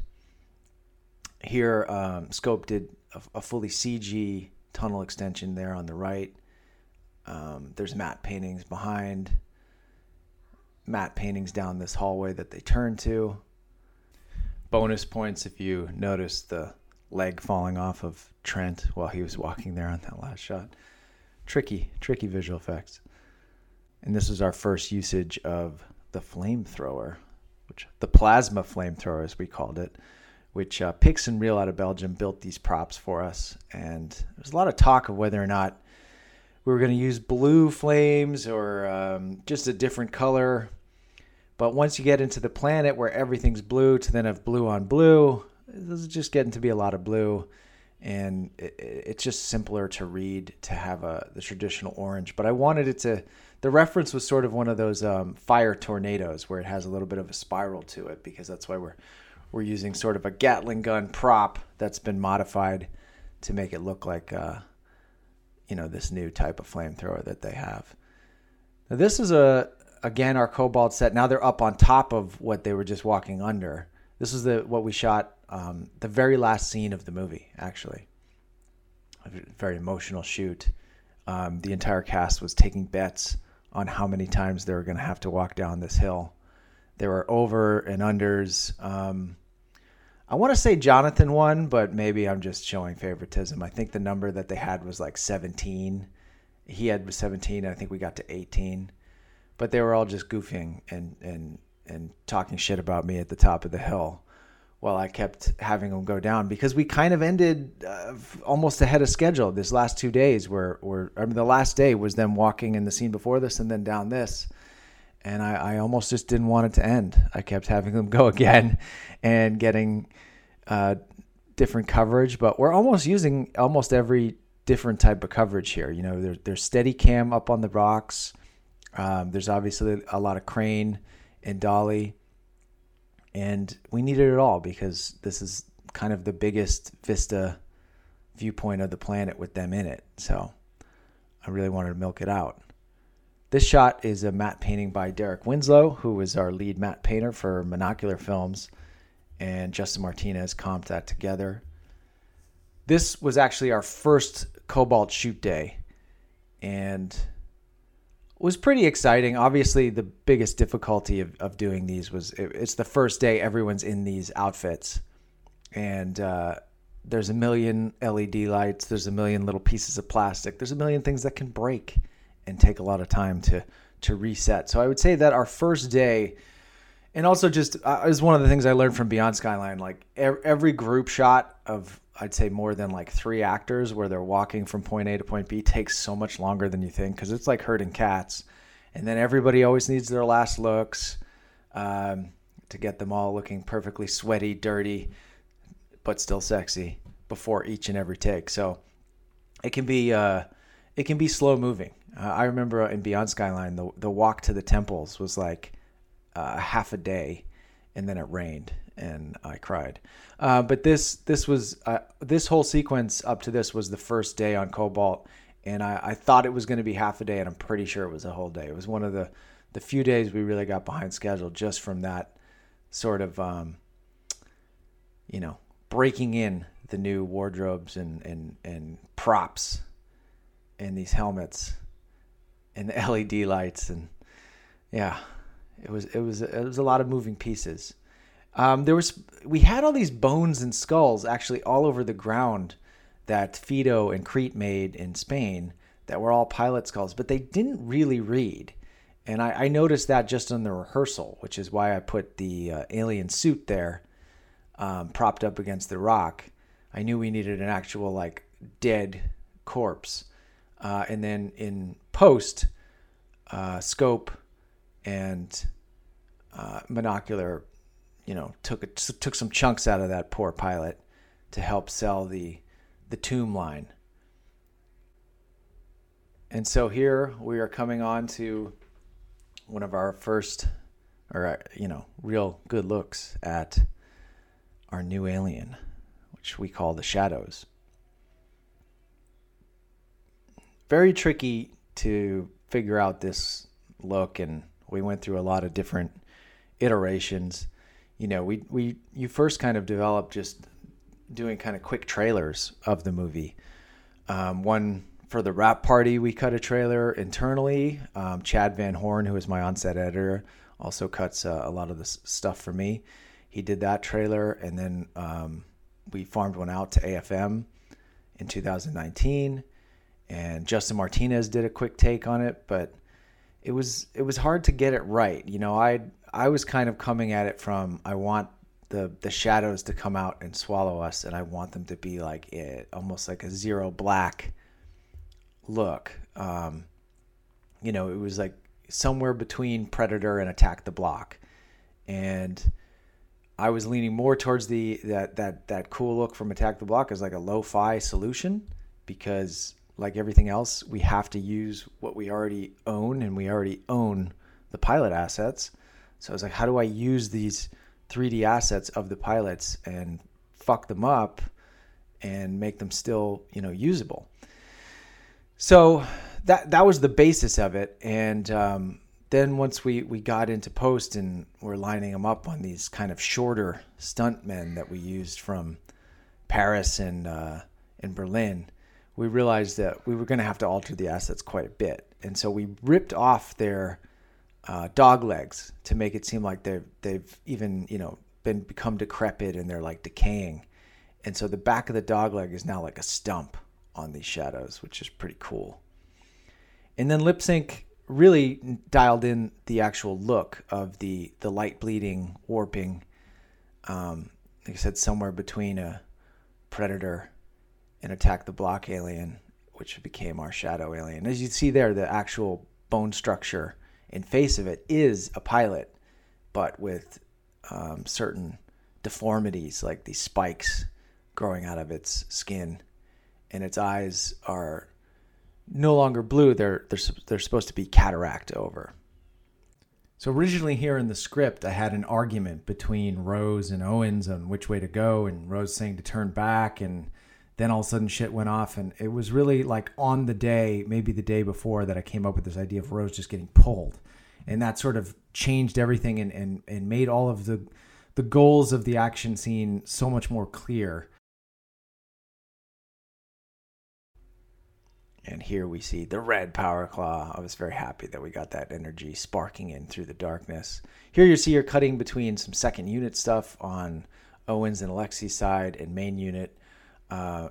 [SPEAKER 2] Here um, scope did a, a, fully cg tunnel extension there on the right. Um, there's matte paintings behind matte paintings down this hallway that they turn to bonus points if you notice the leg falling off of Trent while he was walking there on that last shot. Tricky, tricky visual effects. And this is our first usage of the flamethrower, which the plasma flamethrower, as we called it, which uh, Pix and Reel out of Belgium built these props for us. And there's a lot of talk of whether or not we were going to use blue flames or um, just a different color. But once you get into the planet where everything's blue, to then have blue on blue, this is just getting to be a lot of blue and it, it's just simpler to read to have a the traditional orange but i wanted it to the reference was sort of one of those um, fire tornadoes where it has a little bit of a spiral to it because that's why we're we're using sort of a gatling gun prop that's been modified to make it look like uh, you know this new type of flamethrower that they have now this is a again our cobalt set now they're up on top of what they were just walking under this is the what we shot um, the very last scene of the movie, actually. A very emotional shoot. Um, the entire cast was taking bets on how many times they were going to have to walk down this hill. There were over and unders. Um, I want to say Jonathan won, but maybe I'm just showing favoritism. I think the number that they had was like 17. He had 17. I think we got to 18. But they were all just goofing and and and talking shit about me at the top of the hill while I kept having them go down because we kind of ended uh, almost ahead of schedule this last two days where, where I mean, the last day was them walking in the scene before this and then down this and I, I, almost just didn't want it to end. I kept having them go again and getting uh, different coverage, but we're almost using almost every different type of coverage here. You know, there, there's steady cam up on the rocks. Um, there's obviously a lot of crane and dolly, and we needed it all because this is kind of the biggest vista viewpoint of the planet with them in it. So I really wanted to milk it out. This shot is a matte painting by Derek Winslow, who was our lead matte painter for Monocular Films, and Justin Martinez comped that together. This was actually our first Cobalt shoot day, and was pretty exciting. Obviously, the biggest difficulty of, of doing these was it, it's the first day everyone's in these outfits, and uh, there's a million LED lights, there's a million little pieces of plastic, there's a million things that can break and take a lot of time to to reset. So I would say that our first day, and also just uh, is one of the things I learned from Beyond Skyline. Like every group shot of I'd say more than like three actors where they're walking from point A to point B takes so much longer than you think because it's like herding cats. And then everybody always needs their last looks um, to get them all looking perfectly sweaty, dirty, but still sexy before each and every take. So it can be uh, it can be slow moving. Uh, I remember in Beyond Skyline, the the walk to the temples was like uh, half a day, and then it rained, and I cried. Uh, but this this was uh, this whole sequence up to this was the first day on Cobalt, and I, I thought it was going to be half a day, and I'm pretty sure it was a whole day. It was one of the the few days we really got behind schedule just from that sort of um, you know breaking in the new wardrobes and and and props and these helmets and the LED lights and yeah, it was it was it was a lot of moving pieces. Um, there was we had all these bones and skulls actually all over the ground that Fido and Crete made in Spain that were all pilot skulls, but they didn't really read. And I, I noticed that just on the rehearsal, which is why I put the uh, alien suit there, um, propped up against the rock. I knew we needed an actual like dead corpse. Uh, and then in post, uh, scope and uh, monocular, you know, took took some chunks out of that poor pilot to help sell the the tomb line. And so here we are coming on to one of our first, or uh, you know, real good looks at our new alien, which we call the Shadows. very tricky to figure out this look and we went through a lot of different iterations you know we we you first kind of developed just doing kind of quick trailers of the movie. Um, one for the wrap party we cut a trailer internally. Um, chad van horn who is my on-set editor also cuts uh, a lot of the stuff for me. He did that trailer and then um, we farmed one out to afm in 2019 and Justin Martinez did a quick take on it, but it was it was hard to get it right. You know, I I was kind of coming at it from I want the the shadows to come out and swallow us, and I want them to be like it, almost like a zero black look. Um, you know, it was like somewhere between Predator and Attack the Block, and I was leaning more towards the that that that cool look from Attack the Block as like a lo-fi solution because like everything else, we have to use what we already own, and we already own the pilot assets. So I was like, how do I use these 3D assets of the pilots and fuck them up and make them still, you know, usable? So that that was the basis of it, and um, then once we we got into post and we're lining them up on these kind of shorter stuntmen that we used from Paris and uh, and Berlin we realized that we were going to have to alter the assets quite a bit, and so we ripped off their uh, dog legs to make it seem like they've they've even you know been become decrepit and they're like decaying, and so the back of the dog leg is now like a stump on these shadows, which is pretty cool. And then Lipsync really dialed in the actual look of the the light bleeding warping um, like i said somewhere between a predator and attack the block alien which became our shadow alien as you see there the actual bone structure and face of it is a pilot but with um, certain deformities like these spikes growing out of its skin and its eyes are no longer blue. They're they're they're supposed to be cataract over. So originally here in the script, I had an argument between Rose and Owens on which way to go, and Rose saying to turn back, and then all of a sudden shit went off, and it was really like on the day, maybe the day before, that I came up with this idea of Rose just getting pulled, and that sort of changed everything and and and made all of the the goals of the action scene so much more clear And here we see the red power claw. I was very happy that we got that energy sparking in through the darkness. Here you see you're cutting between some second unit stuff on Owens and Alexi's side and main unit uh,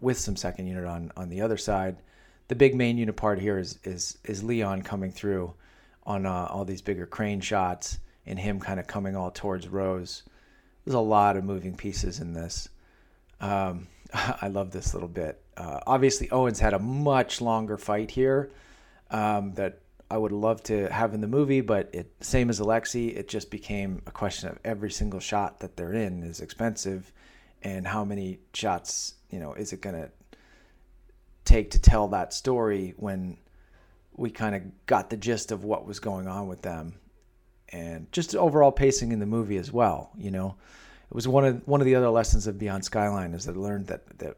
[SPEAKER 2] with some second unit on, on the other side. The big main unit part here is is, is Leon coming through on uh, all these bigger crane shots and him kind of coming all towards Rose. There's a lot of moving pieces in this. Um, I love this little bit. Uh, obviously, Owens had a much longer fight here um, that I would love to have in the movie, but it same as Alexi, it just became a question of every single shot that they're in is expensive, and how many shots you know is it to take to tell that story when we kind of got the gist of what was going on with them, and just overall pacing in the movie as well. You know, it was one of one of the other lessons of Beyond Skyline is that I learned that that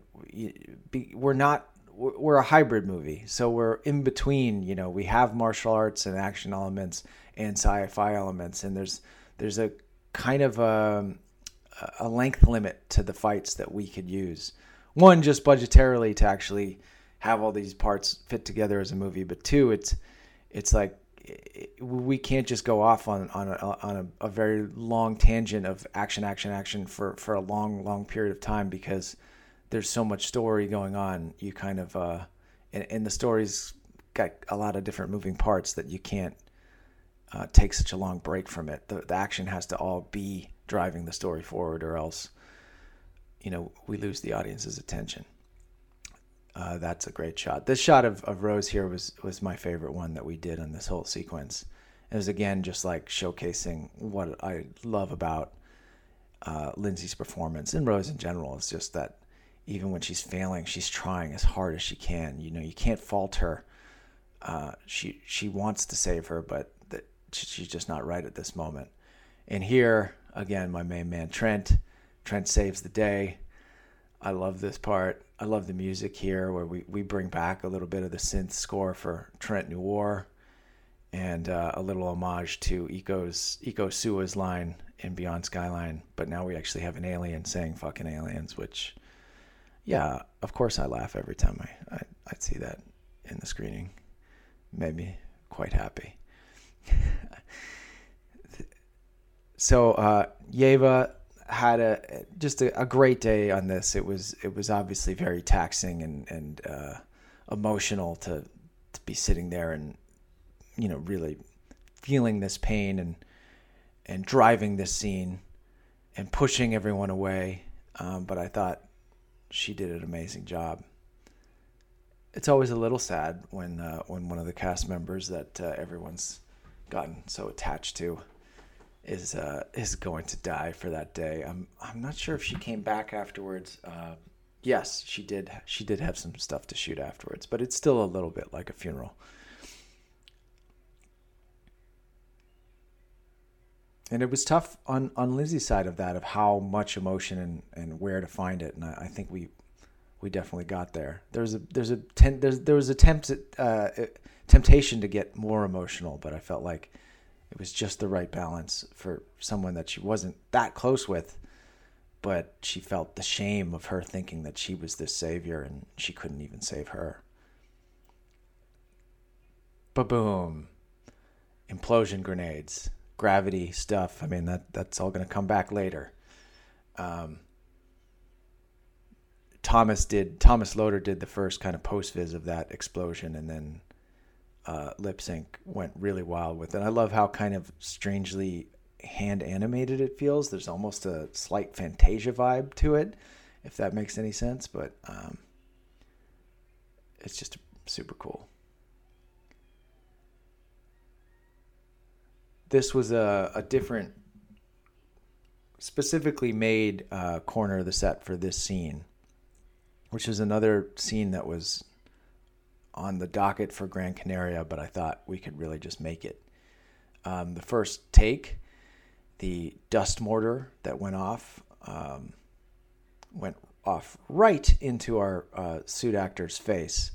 [SPEAKER 2] we're not we're a hybrid movie, so we're in between. You know, we have martial arts and action elements and sci-fi elements, and there's there's a kind of um, a, a length limit to the fights that we could use. One, just budgetarily to actually have all these parts fit together as a movie, but two, it's it's like we can't just go off on on a, on a, a, very long tangent of action, action, action for for a long, long period of time because there's so much story going on. You kind of uh, and, and the story's got a lot of different moving parts that you can't uh, take such a long break from it. The, the action has to all be driving the story forward, or else you know we lose the audience's attention. Uh, that's a great shot. This shot of, of Rose here was was my favorite one that we did on this whole sequence. It was again just like showcasing what I love about uh, Lindsay's performance and Rose in general. It's just that even when she's failing, she's trying as hard as she can. You know, you can't fault her. Uh, she she wants to save her, but that she's just not right at this moment. And here again, my main man Trent. Trent saves the day. I love this part. I love the music here where we, we bring back a little bit of the synth score for Trent Noir and uh, a little homage to Iko's Iko Uwais's line in Beyond Skyline. But now we actually have an alien saying fucking aliens, which, yeah, of course I laugh every time I, I, I see that in the screening. Made me quite happy. so, uh, Yeva had a just a, a, great day on this. It was it was obviously very taxing and and uh, emotional to to be sitting there and you know really feeling this pain and and driving this scene and pushing everyone away. Um, but I thought she did an amazing job. It's always a little sad when uh, when one of the cast members that uh, everyone's gotten so attached to is uh, is going to die for that day. I'm I'm not sure if she came back afterwards. Uh, yes, she did. She did have some stuff to shoot afterwards, but it's still a little bit like a funeral. And it was tough on on Lizzie's side of that of how much emotion and, and where to find it, and I, I think we we definitely got there. There's a there's a ten, there's there was a tempt, uh, temptation to get more emotional, but I felt like it was just the right balance for someone that she wasn't that close with but she felt the shame of her thinking that she was this savior and she couldn't even save her. Boom. Implosion grenades, gravity stuff. I mean, that, that's all going to come back later. Um, Thomas did Thomas Loader did the first kind of post vis of that explosion, and then uh, Lipsync went really wild with it. I love how kind of strangely hand animated it feels. There's almost a slight Fantasia vibe to it, if that makes any sense. But um, it's just super cool. This was a, a different, specifically made uh, corner of the set for this scene, which is another scene that was on the docket for Gran Canaria, but I thought we could really just make it. Um, the first take the dust mortar that went off um, went off right into our uh, suit actor's face,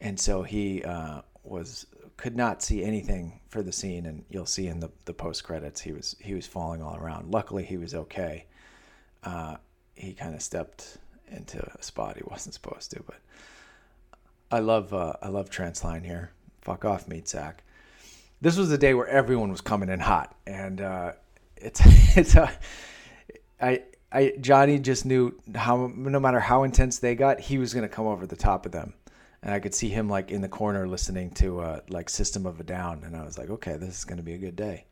[SPEAKER 2] and so he uh, was could not see anything for the scene. And you'll see in the, the post credits he was he was falling all around. Luckily, he was okay. Uh, he kind of stepped into a spot he wasn't supposed to, but I love uh, I love Trent's line here. Fuck off, meat sack. This was the day where everyone was coming in hot, and uh, it's it's a I I Johnny just knew how no matter how intense they got, he was gonna come over the top of them, and I could see him like in the corner listening to uh, like System of a Down, and I was like, okay, this is gonna be a good day.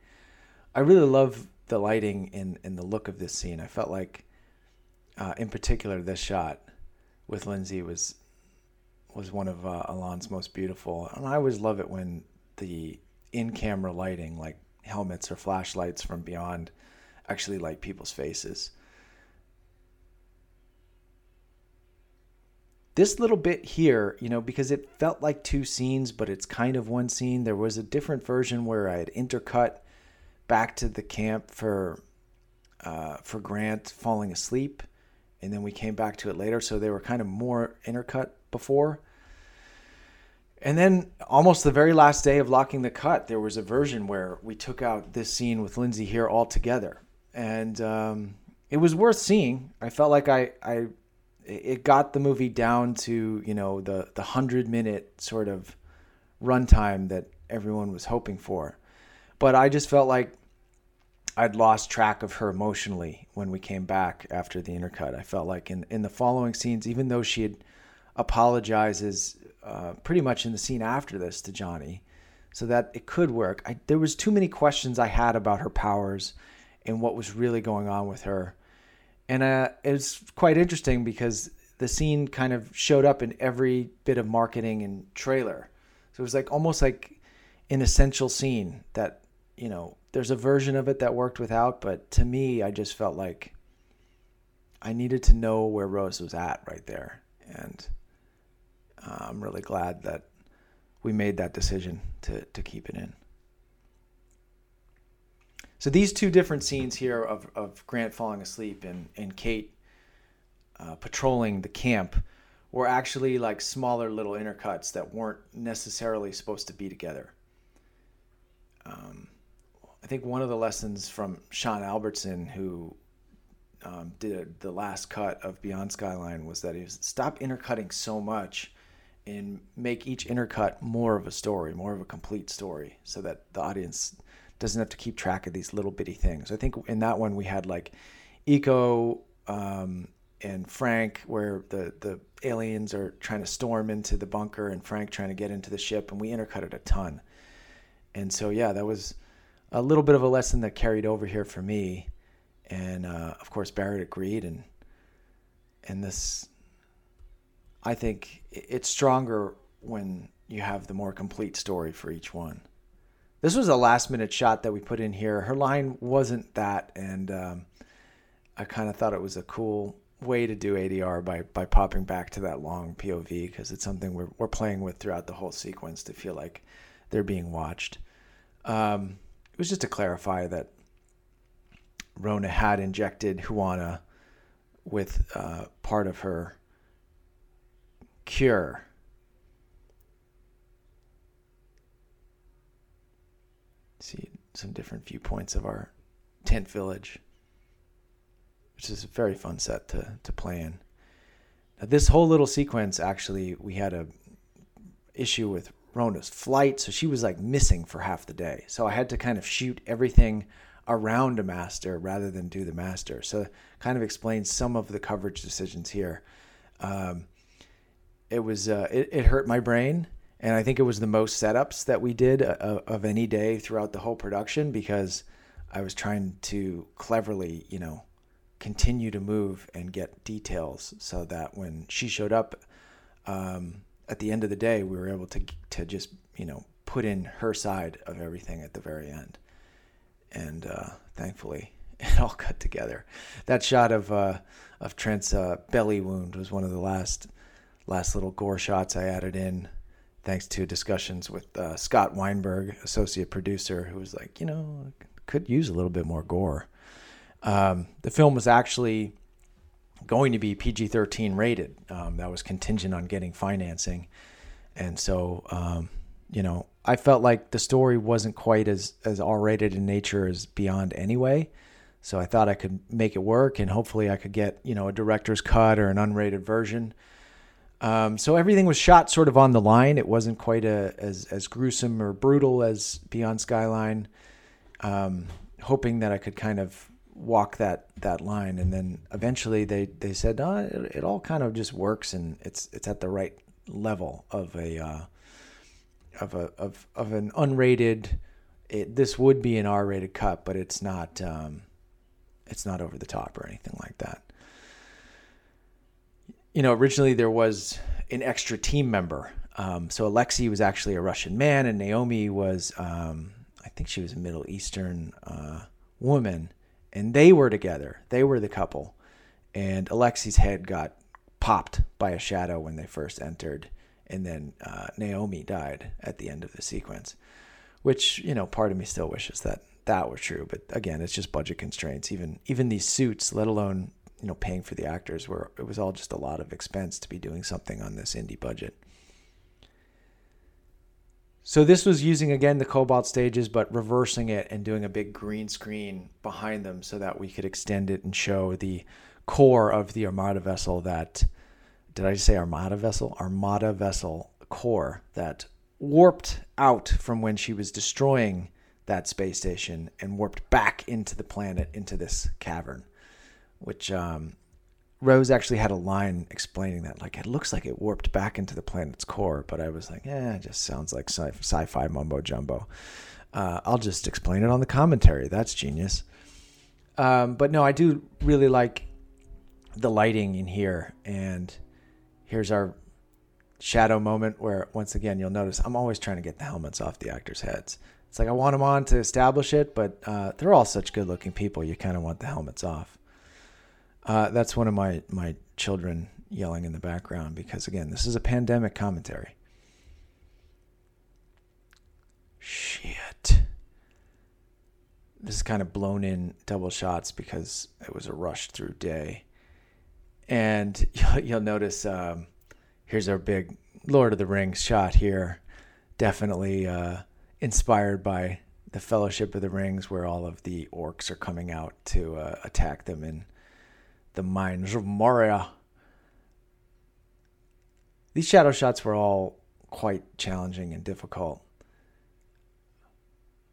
[SPEAKER 2] I really love the lighting and and the look of this scene. I felt like, uh, in particular, this shot with Lindsay was was one of uh, Alon's most beautiful, and I always love it when the in-camera lighting, like helmets or flashlights from beyond actually light people's faces. This little bit here, you know, because it felt like two scenes, but it's kind of one scene. There was a different version where I had intercut back to the camp for uh, for Grant falling asleep, and then we came back to it later. So they were kind of more intercut before. And then almost the very last day of locking the cut, there was a version where we took out this scene with Lindsay here all together, and um, it was worth seeing. I felt like I, I, it got the movie down to you know the the hundred minute sort of runtime that everyone was hoping for, but I just felt like I'd lost track of her emotionally when we came back after the intercut. I felt like in in the following scenes, even though she had apologizes uh, pretty much in the scene after this to Johnny, so that it could work. I, there was too many questions I had about her powers and what was really going on with her, and uh, it was quite interesting because the scene kind of showed up in every bit of marketing and trailer. So it was like almost like an essential scene that you know there's a version of it that worked without, but to me, I just felt like I needed to know where Rose was at right there, and uh, I'm really glad that we made that decision to, to keep it in. So these two different scenes here of, of Grant falling asleep and, and Kate uh, patrolling the camp were actually like smaller little intercuts that weren't necessarily supposed to be together. Um, I think one of the lessons from Sean Albertson, who um, did the last cut of Beyond Skyline, was that he was stop intercutting so much and make each intercut more of a story, more of a complete story, so that the audience doesn't have to keep track of these little bitty things. I think in that one we had like Iko um, and Frank, where the the aliens are trying to storm into the bunker, and Frank trying to get into the ship, and we intercut it a ton. And so yeah, that was a little bit of a lesson that carried over here for me, and uh, of course Barrett agreed, and and this I think it's stronger when you have the more complete story for each one. This was a last minute shot that we put in here. Her line wasn't that, and um, I kind of thought it was a cool way to do ADR by by popping back to that long POV because it's something we're we're playing with throughout the whole sequence to feel like they're being watched. Um, it was just to clarify that Rhona had injected Juana with uh, part of her cure. See some different viewpoints of our tent village. which is a very fun set to to play in. Now, this whole little sequence actually, we had a issue with Rhona's flight, so she was like missing for half the day. So I had to kind of shoot everything around a master rather than do the master. So kind of explains some of the coverage decisions here. Um, it was uh, it, it hurt my brain, and I think it was the most setups that we did uh, of any day throughout the whole production because I was trying to cleverly, you know, continue to move and get details so that when she showed up um, at the end of the day, we were able to to just you know put in her side of everything at the very end, and uh, thankfully it all cut together. That shot of uh, of Trent's uh, belly wound was one of the last last little gore shots I added in, thanks to discussions with uh, Scott Weinberg, associate producer, who was like, you know, could use a little bit more gore. Um, the film was actually going to be PG 13 rated. Um, that was contingent on getting financing. And so, um, you know, I felt like the story wasn't quite as, as R rated in nature as Beyond anyway. So I thought I could make it work and hopefully I could get, you know, a director's cut or an unrated version. Um, so everything was shot sort of on the line. It wasn't quite a, as, as gruesome or brutal as Beyond Skyline. Um, hoping that I could kind of walk that that line and then eventually they they said oh, it, it all kind of just works and it's it's at the right level of a uh, of a of of an unrated it, this would be an R-rated cut but it's not um, it's not over the top or anything like that you know originally there was an extra team member um, so Alexei was actually a Russian man and Naomi was um, I think she was a Middle Eastern uh, woman and they were together. They were the couple. And Alexei's head got popped by a shadow when they first entered, and then uh, Naomi died at the end of the sequence. Which you know, part of me still wishes that that were true, but again, it's just budget constraints. Even even these suits, let alone you know paying for the actors, where it was all just a lot of expense to be doing something on this indie budget. So this was using again the cobalt stages, but reversing it and doing a big green screen behind them so that we could extend it and show the core of the Armada vessel that did I say Armada vessel? Armada vessel core that warped out from when she was destroying that space station and warped back into the planet into this cavern, which um, Rose actually had a line explaining that. Like, it looks like it warped back into the planet's core, but I was like, eh, it just sounds like sci fi mumbo jumbo. Uh, I'll just explain it on the commentary. That's genius. Um, but no, I do really like the lighting in here. And here's our shadow moment where, once again, you'll notice I'm always trying to get the helmets off the actors' heads. It's like I want them on to establish it, but uh, they're all such good looking people. You kind of want the helmets off. Uh, that's one of my my children yelling in the background because again, this is a pandemic commentary. Shit. This is kind of blown in double shots because it was a rush through day. And you'll, you'll notice um, here's our big Lord of the Rings shot here. Definitely uh, inspired by the Fellowship of the Rings, where all of the orcs are coming out to uh, attack them in the mines of Moria. These shadow shots were all quite challenging and difficult.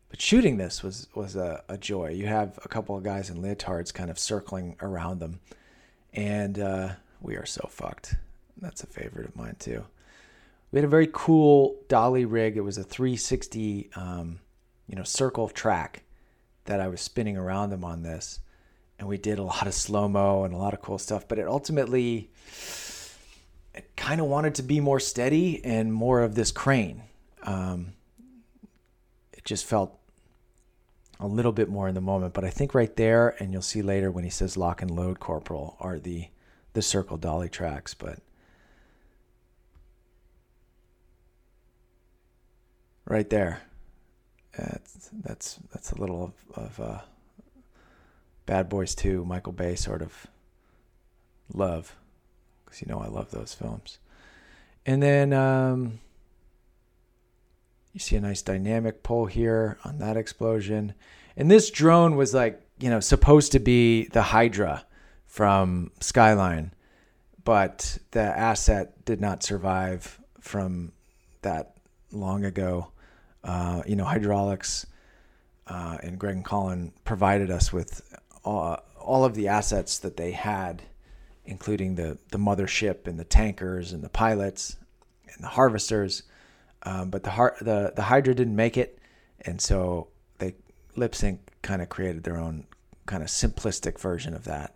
[SPEAKER 2] But shooting this was, was a, a joy. You have a couple of guys in leotards kind of circling around them. And uh, we are so fucked. That's a favorite of mine, too. We had a very cool dolly rig. It was a 360, um, you know, circle track that I was spinning around them on this and we did a lot of slow mo and a lot of cool stuff. But it ultimately, it kind of wanted to be more steady and more of this crane. Um, it just felt a little bit more in the moment. But I think right there, and you'll see later when he says lock and load, corporal, are the the circle dolly tracks. But right there, that's that's that's a little of, of uh, Bad Boys 2, Michael Bay sort of love, because you know I love those films. And then um, you see a nice dynamic pull here on that explosion. And this drone was like, you know, supposed to be the Hydra
[SPEAKER 5] from Skyline, but the asset did not survive from that long ago. Uh, you know, Hydraulx uh, and Greg and Colin provided us with all, all of the assets that they had, including the the mothership and the tankers and the pilots and the harvesters. Um, but the har- the the Hydra didn't make it, and so they Lipsync kind of created their own kind of simplistic version of that.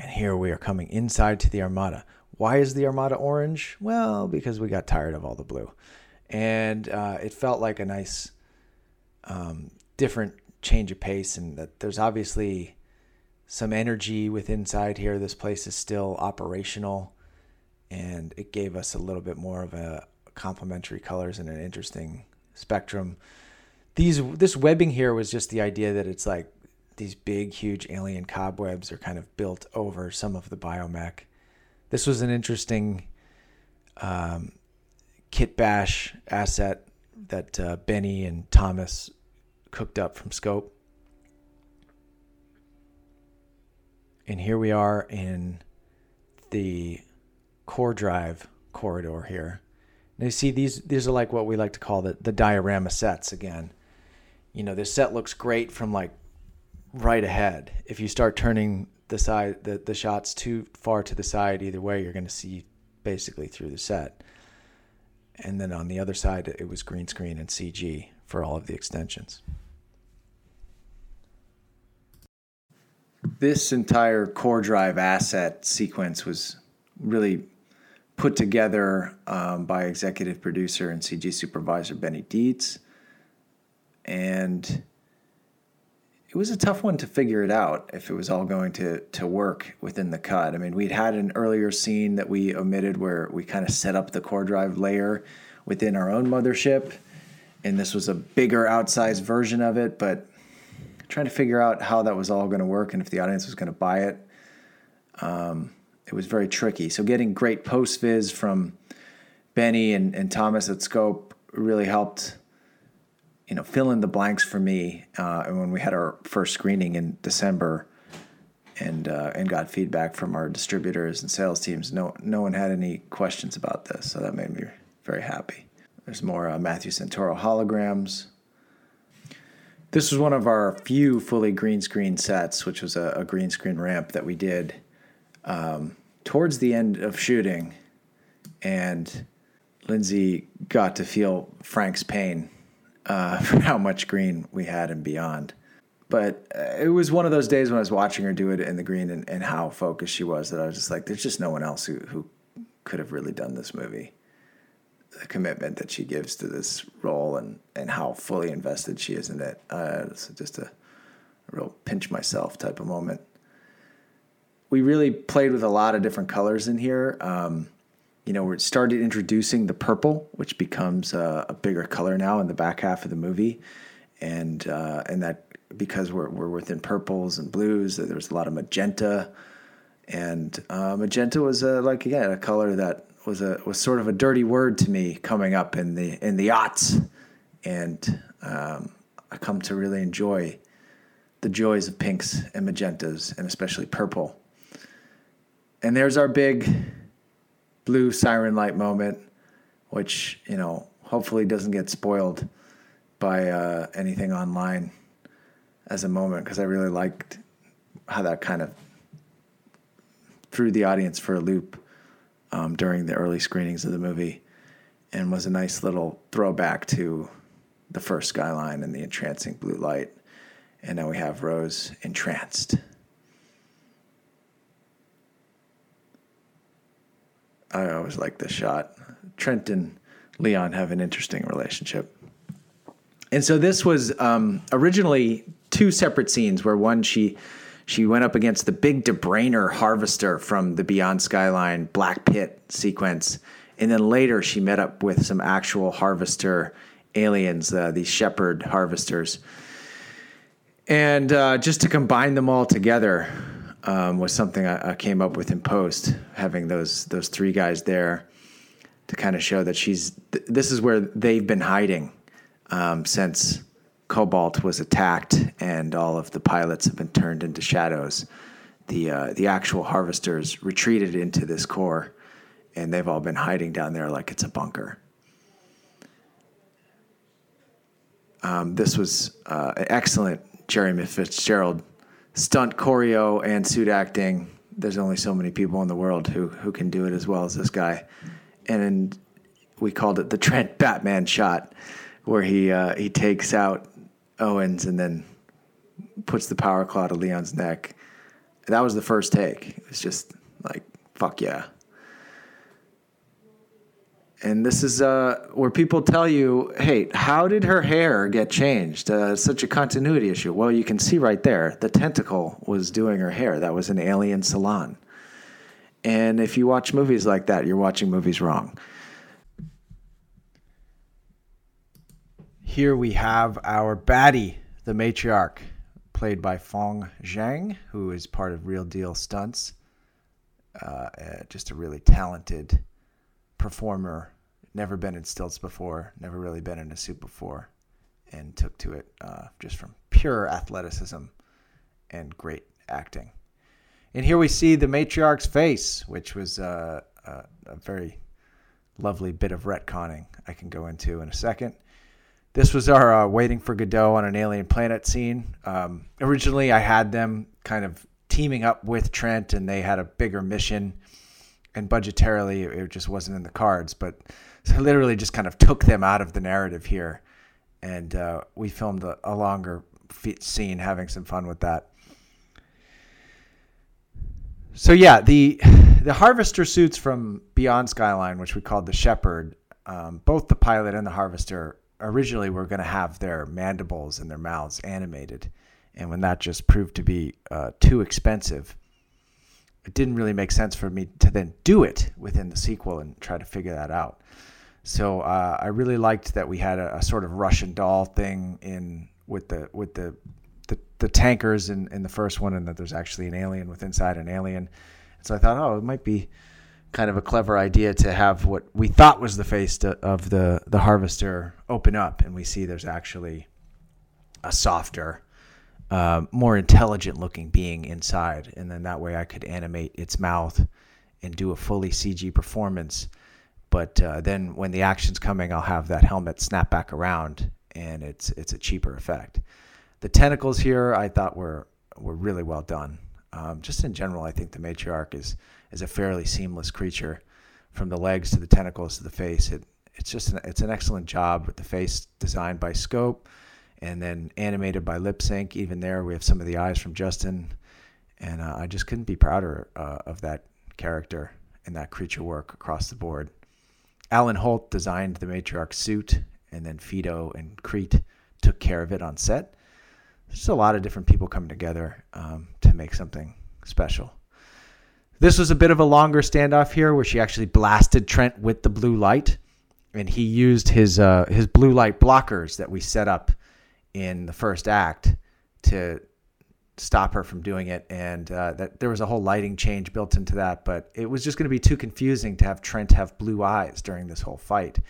[SPEAKER 5] And here we are coming inside to the Armada. Why is the Armada orange? Well, because we got tired of all the blue. And uh, it felt like a nice, um, different change of pace. And that there's obviously some energy with inside here. This place is still operational. And it gave us a little bit more of a complementary colors and an interesting spectrum. These this webbing here was just the idea that it's like these big, huge alien cobwebs are kind of built over some of the biomech. This was an interesting um, kit bash asset that uh, Benny and Thomas cooked up from Scope. And here we are in the core drive corridor here. Now you see these these are like what we like to call the, the diorama sets again. You know, this set looks great from like right ahead. If you start turning the side the, the shots too far to the side either way, you're going to see basically through the set. And then on the other side it was green screen and CG for all of the extensions.
[SPEAKER 2] This entire core drive asset sequence was really put together um, by executive producer and CG supervisor Benny Dietz. And it was a tough one to figure it out if it was all going to to work within the cut. I mean, we'd had an earlier scene that we omitted where we kind of set up the core drive layer within our own mothership, and this was a bigger outsized version of it. But trying to figure out how that was all going to work and if the audience was going to buy it, um, it was very tricky. So getting great post viz from Benny and, and Thomas at Scope really helped you know, fill in the blanks for me. Uh, and when we had our first screening in December, and uh, and got feedback from our distributors and sales teams, no no one had any questions about this, so that made me very happy. There's more uh, Matthew Santoro holograms. This was one of our few fully green screen sets, which was a, a green screen ramp that we did um, towards the end of shooting, and Lindsey got to feel Frank's pain uh, for how much green we had and beyond. But uh, it was one of those days when I was watching her do it in the green and, and how focused she was that I was just like, there's just no one else who, who could have really done this movie. The commitment that she gives to this role and, and how fully invested she is in it. Uh, it's just a, a real pinch myself type of moment. We really played with a lot of different colors in here. Um, you know, we started introducing the purple, which becomes a, a, bigger color now in the back half of the movie, and uh, and that because we're we're within purples and blues, there's a lot of magenta, and uh, magenta was a, like again a color that was a was sort of a dirty word to me coming up in the in the aughts, and um, I come to really enjoy the joys of pinks and magentas and especially purple. And there's our big blue siren light moment, which you know hopefully doesn't get spoiled by uh, anything online as a moment because I really liked how that kind of threw the audience for a loop um, during the early screenings of the movie and was a nice little throwback to the first skyline and the entrancing blue light. And now we have Rose entranced. I always like this shot. Trent and Leon have an interesting relationship. And so this was um, originally two separate scenes where one she she went up against the big Debrainer harvester from the Beyond Skyline Black Pit sequence, and then later she met up with some actual harvester aliens, uh, these shepherd harvesters, and uh, just to combine them all together um, was something I, I, came up with in post, having those those three guys there to kind of show that she's. Th- this is where they've been hiding um, since
[SPEAKER 6] Cobalt was attacked and all of the pilots have been turned into shadows, the uh, the actual harvesters retreated into this core, and they've all been hiding down there like it's a bunker. Um, this was uh, an excellent Jeremy Fitzgerald stunt choreo and suit acting. There's only so many people in the world who who can do it as well as this guy, and we called it the Trent Batman shot, where he uh, he takes out Owens and then puts the power claw to Leon's neck. That was the first take. It was just like fuck yeah. And this is uh, where people tell you, hey, how did her hair get changed? Uh, such a continuity issue. Well, you can see right there, the tentacle was doing her hair. That was an alien salon. And if you watch movies like that, you're watching movies wrong.
[SPEAKER 2] Here we have our baddie, the matriarch, played by Fong Zhang, who is part of Real Deal Stunts. Uh, uh, just a really talented performer. Never been in stilts before, never really been in a suit before, and took to it uh, just from pure athleticism and great acting. And here we see the matriarch's face, which was uh, a, a very lovely bit of retconning I can go into in a second. This was our uh, waiting for Godot on an alien planet scene. Um, originally, I had them kind of teaming up with Trent, and they had a bigger mission. And budgetarily, it just wasn't in the cards. But so I literally just kind of took them out of the narrative here, and uh, we filmed a, a longer scene, having some fun with that. So yeah, the the harvester suits from Beyond Skyline, which we called the Shepherd, um, both the pilot and the harvester originally we were going to have their mandibles and their mouths animated. And when that just proved to be uh, too expensive, it didn't really make sense for me to then do it within the sequel and try to figure that out. So uh, I really liked that we had a, a, sort of Russian doll thing in with the with the the, the tankers in, in the first one, and that there's actually an alien with inside an alien. And so I thought, oh, it might be kind of a clever idea to have what we thought was the face to, of the the harvester open up, and we see there's actually a softer, uh, more intelligent looking being inside, and then that way I could animate its mouth and do a fully CG performance. But uh, then when the action's coming, I'll have that helmet snap back around, and it's it's a cheaper effect. The tentacles here I thought were were really well done. Um, just in general, I think the matriarch is is a fairly seamless creature, from the legs to the tentacles to the face. It it's just an, it's an excellent job with the face designed by Scope, and then animated by Lipsync. Even there, we have some of the eyes from Justin, and uh, I just couldn't be prouder uh, of that character and that creature work across the board. Alan Holt designed the matriarch suit, and then Fido and Crete took care of it on set. There's a lot of different people coming together um, to make something special. This was a bit of a longer standoff here where she actually blasted Trent with the blue light. And he used his uh, his blue light blockers that we set up in the first act to stop her from doing it. And uh, that there was a whole lighting change built into that, but it was just going to be too confusing to have Trent have blue eyes during this whole fight.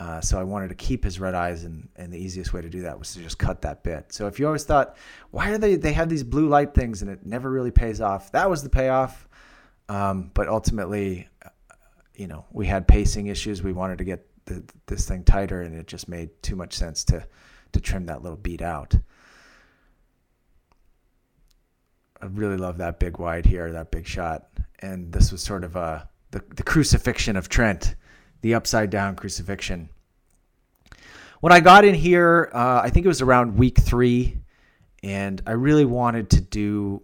[SPEAKER 2] Uh, so I wanted to keep his red eyes, and, and the easiest way to do that was to just cut that bit. So if you always thought, why are they they have these blue light things and it never really pays off? That was the payoff. Um, but ultimately, you know, we had pacing issues. We wanted to get the, this thing tighter, and it just made too much sense to to trim that little beat out. I really love that big wide here, that big shot, and this was sort of a the, the crucifixion of Trent, the upside down crucifixion. When I got in here, uh, I think it was around week three, and I really wanted to do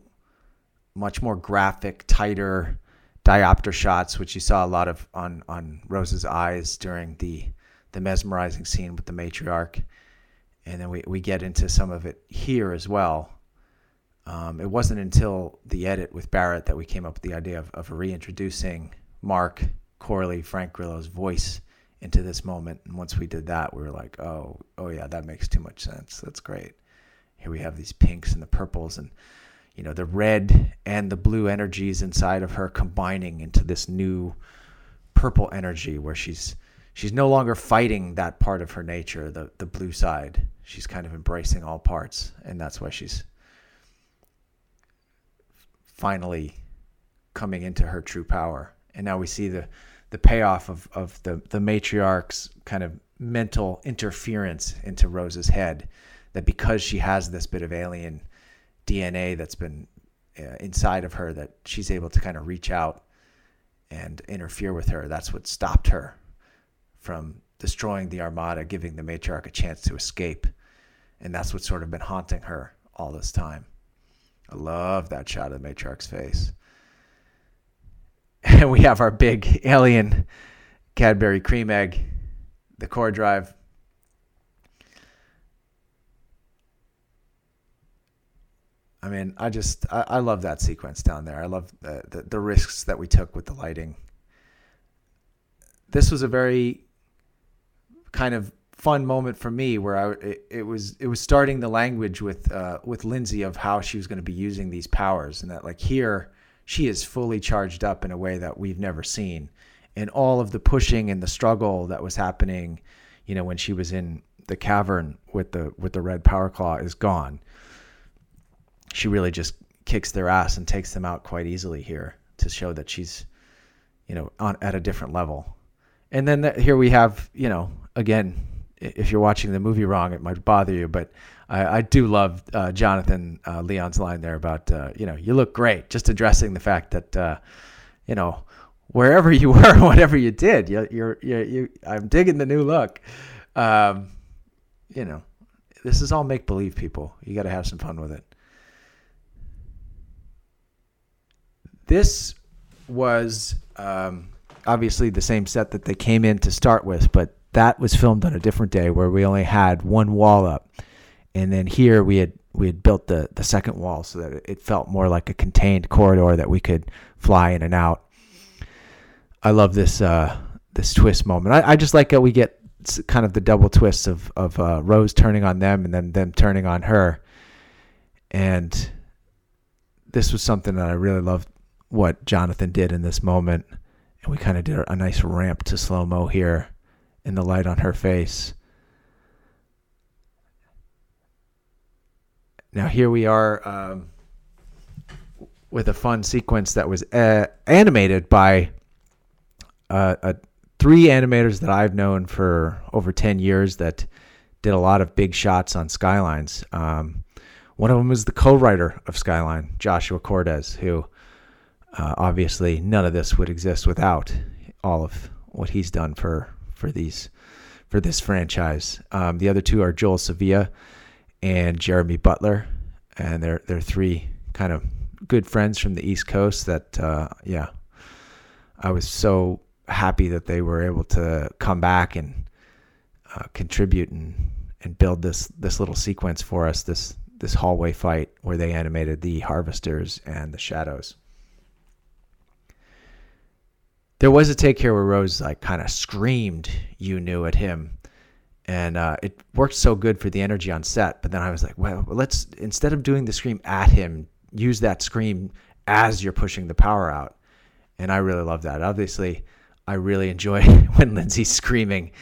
[SPEAKER 2] much more graphic, tighter diopter shots, which you saw a lot of on on Rose's eyes during the the mesmerizing scene with the matriarch, and then we we get into some of it here as well. Um, it wasn't until the edit with Barrett that we came up with the idea of, of reintroducing Mark Corley, Frank Grillo's voice into this moment. And once we did that, we were like, oh, oh yeah, that makes too much sense. That's great. Here we have these pinks and the purples, and you know, the red and the blue energies inside of her combining into this new purple energy where she's she's no longer fighting that part of her nature, the the blue side. she's kind of embracing all parts, and that's why she's finally coming into her true power. And now we see the the payoff of, of the, the matriarch's kind of mental interference into Rose's head that because she has this bit of alien DNA that's been uh, inside of her that she's able to kind of reach out and interfere with her. That's what stopped her from destroying the armada, giving the matriarch a chance to escape. And that's what's sort of been haunting her all this time. I love that shot of the matriarch's face. And we have our big alien Cadbury cream egg, the core drive. I mean, I just I, I love that sequence down there. I love the, the, the risks that we took with the lighting. This was a very kind of fun moment for me where I it, it was it was starting the language with uh, with Lindsey of how she was going to be using these powers and that like here she is fully charged up in a way that we've never seen and all of the pushing and the struggle that was happening you know when she was in the cavern with the with the red power claw is gone she really just kicks their ass and takes them out quite easily here to show that she's you know on at a different level and then the, here we have you know again if you're watching the movie wrong it might bother you but I, I do love uh, Jonathan uh, Leon's line there about uh, you know you look great, just addressing the fact that uh, you know wherever you were, whatever you did, you, you're you you I'm digging the new look. Um, you know, this is all make believe, people. You got to have some fun with it. This was um, obviously the same set that they came in to start with, but that was filmed on a different day where we only had one wall up and then here we had we had built the the second wall so that it felt more like a contained corridor that we could fly in and out. I love this uh, this twist moment. I, I just like how we get kind of the double twists of of uh, Rose turning on them and then them turning on her. And this was something that I really loved what Jonathan did in this moment. And we kind of did a nice ramp to slow mo here in the light on her face. Now here we are um, with a fun sequence that was uh, animated by uh, three animators that I've known for over ten years that did a lot of big shots on Skylines. Um, one of them was the co-writer of Skyline, Joshua Cordes, who uh, obviously none of this would exist without all of what he's done for for these for this franchise. Um, the other two are Joel Sevilla and Jeremy Butler, and they're they're three kind of good friends from the East Coast. That uh, yeah, I was so happy that they were able to come back and uh, contribute and and build this this little sequence for us. This this hallway fight where they animated the harvesters and the shadows. There was a take here where Rose like kind of screamed "You knew" at him, and uh, it worked so good for the energy on set. But then I was like, well, let's instead of doing the scream at him, use that scream as you're pushing the power out. And I really love that. Obviously, I really enjoy when Lindsey's screaming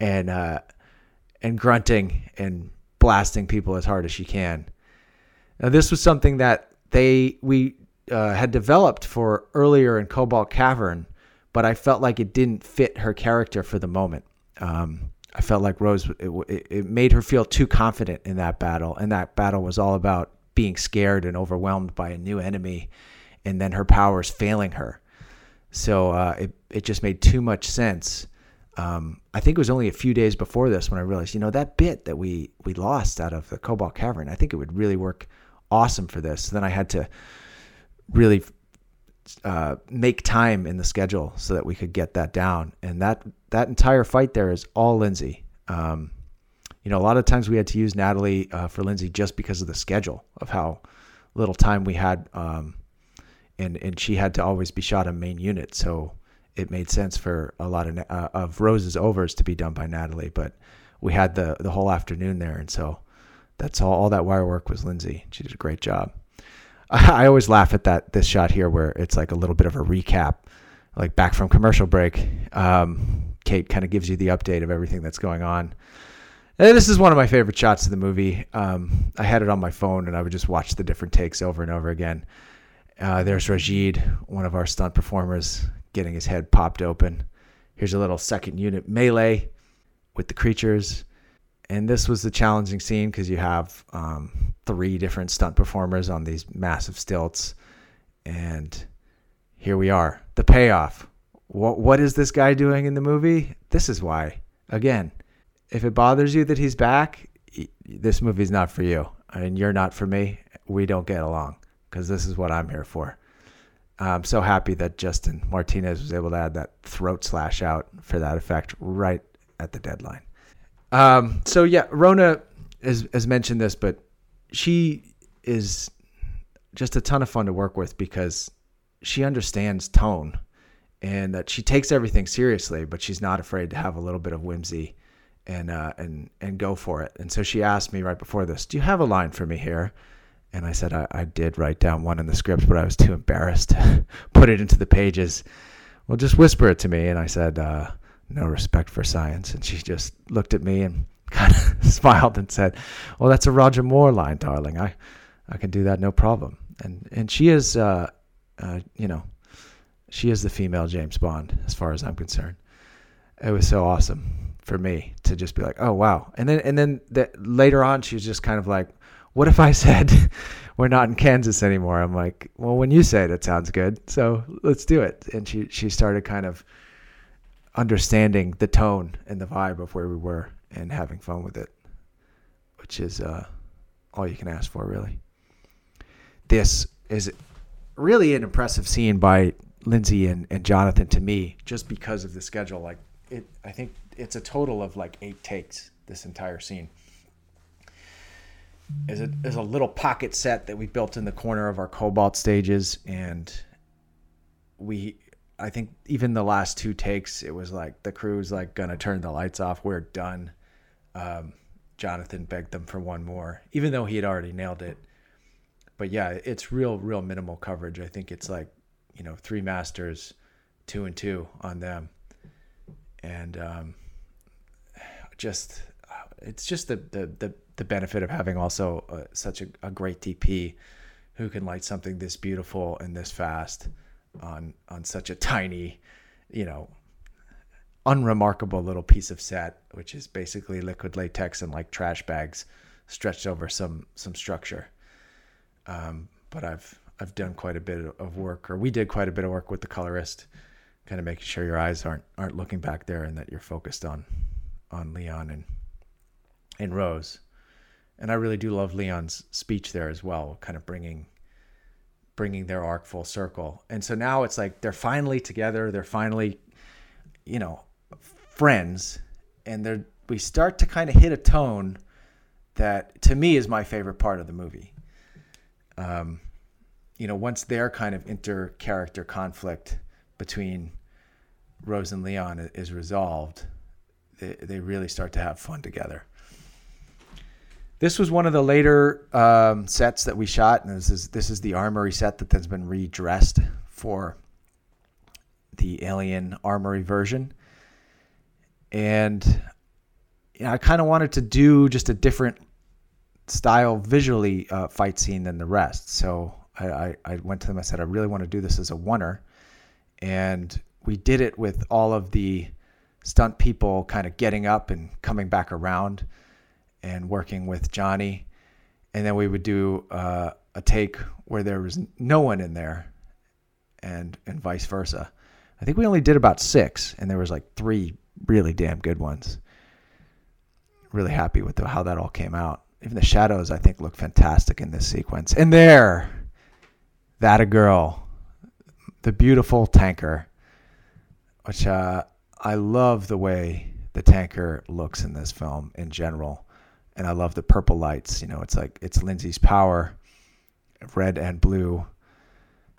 [SPEAKER 2] and uh, and grunting and blasting people as hard as she can. Now, this was something that they we uh, had developed for earlier in Cobalt Cavern, but I felt like it didn't fit her character for the moment. Um, I felt like Rose it, it made her feel too confident in that battle, and that battle was all about being scared and overwhelmed by a new enemy, and then her powers failing her. So uh, it it just made too much sense. Um, I think it was only a few days before this when I realized, you know, that bit that we we lost out of the Cobalt Cavern, I think it would really work awesome for this. So then I had to really uh, make time in the schedule so that we could get that down. And that that entire fight there is all Lindsey. Um, you know, a lot of times we had to use Natalie uh, for Lindsey just because of the schedule of how little time we had, um, and and she had to always be shot on main unit, so it made sense for a lot of uh, of Rose's overs to be done by Natalie. But we had the the whole afternoon there, and so that's all. All that wire work was Lindsey. She did a great job. I always laugh at that this shot here where it's like a little bit of a recap, like back from commercial break. Um, Kate kind of gives you the update of everything that's going on, And this is one of my favorite shots of the movie. Um, I had it on my phone and I would just watch the different takes over and over again. Uh, there's Rajid, one of our stunt performers, getting his head popped open. Here's a little second unit melee with the creatures. And this was the challenging scene because you have um, three different stunt performers on these massive stilts. And here we are. The payoff. What, what is this guy doing in the movie? This is why. Again, if it bothers you that he's back, this movie's not for you. and you're not for me. We don't get along because this is what I'm here for. I'm so happy that Justin Martinez was able to add that throat slash out for that effect right at the deadline. Um, so yeah, Rhona has, has mentioned this, but she is just a ton of fun to work with because she understands tone and that she takes everything seriously, but she's not afraid to have a little bit of whimsy and uh, and and go for it. And so she asked me right before this, "Do you have a line for me here?" And I said I, I did write down one in the script, but I was too embarrassed to put it into the pages. Well, just whisper it to me. And I said, uh, "No respect for science." And she just looked at me and kind of smiled and said, "Well, that's a Roger Moore line, darling. I I can do that no problem." And and she is, uh, uh, you know, she is the female James Bond as far as I'm concerned. It was so awesome for me to just be like, oh wow. And then and then the, later on, she was just kind of like, what if I said we're not in Kansas anymore? I'm like, well, when you say it, it sounds good, so let's do it. And she she started kind of understanding the tone and the vibe of where we were and having fun with it, which is uh, all you can ask for, really. This is really an impressive scene by Lindsey and, and Jonathan to me, just because of the schedule. Like it, I think it's a total of like eight takes this entire scene is a is a little pocket set that we built in the corner of our cobalt stages and we I think even the last two takes it was like the crew's like gonna turn the lights off. We're done. Um, Jonathan begged them for one more even though he had already nailed it. But yeah it's real real minimal coverage. I think it's like you know three masters two and two on them. And um, just it's just the the the, the benefit of having also uh, such a, a great DP who can light something this beautiful and this fast on on such a tiny, you know, unremarkable little piece of set, which is basically liquid latex and like trash bags stretched over some some structure. Um, but I've I've done quite a bit of work, or we did quite a bit of work with the colorist, kind of making sure your eyes aren't aren't looking back there and that you're focused on on Leon and and Rose. And I really do love Leon's speech there as well, kind of bringing bringing their arc full circle. And so now it's like they're finally together, they're finally you know, friends and they're we start to kind of hit a tone that to me is my favorite part of the movie. Um, you know, once their kind of inter character conflict between Rose and Leon is resolved, they, they really start to have fun together. This was one of the later um, sets that we shot, and this is this is the armory set that has been redressed for the Alien Armory version. And you know, I kind of wanted to do just a different style visually uh, fight scene than the rest. So I, I, I went to them. I said, I really want to do this as a oneer, and we did it with all of the stunt people kind of getting up and coming back around and working with Johnny. And then we would do uh, a take where there was no one in there and, and vice versa. I think we only did about six, and there was like three really damn good ones. Really happy with the, how that all came out. Even the shadows, I think, look fantastic in this sequence. And there, that a girl, the beautiful tanker, which uh, I love the way the tanker looks in this film in general, and I love the purple lights. You know, it's like it's Lindsey's power, red and blue.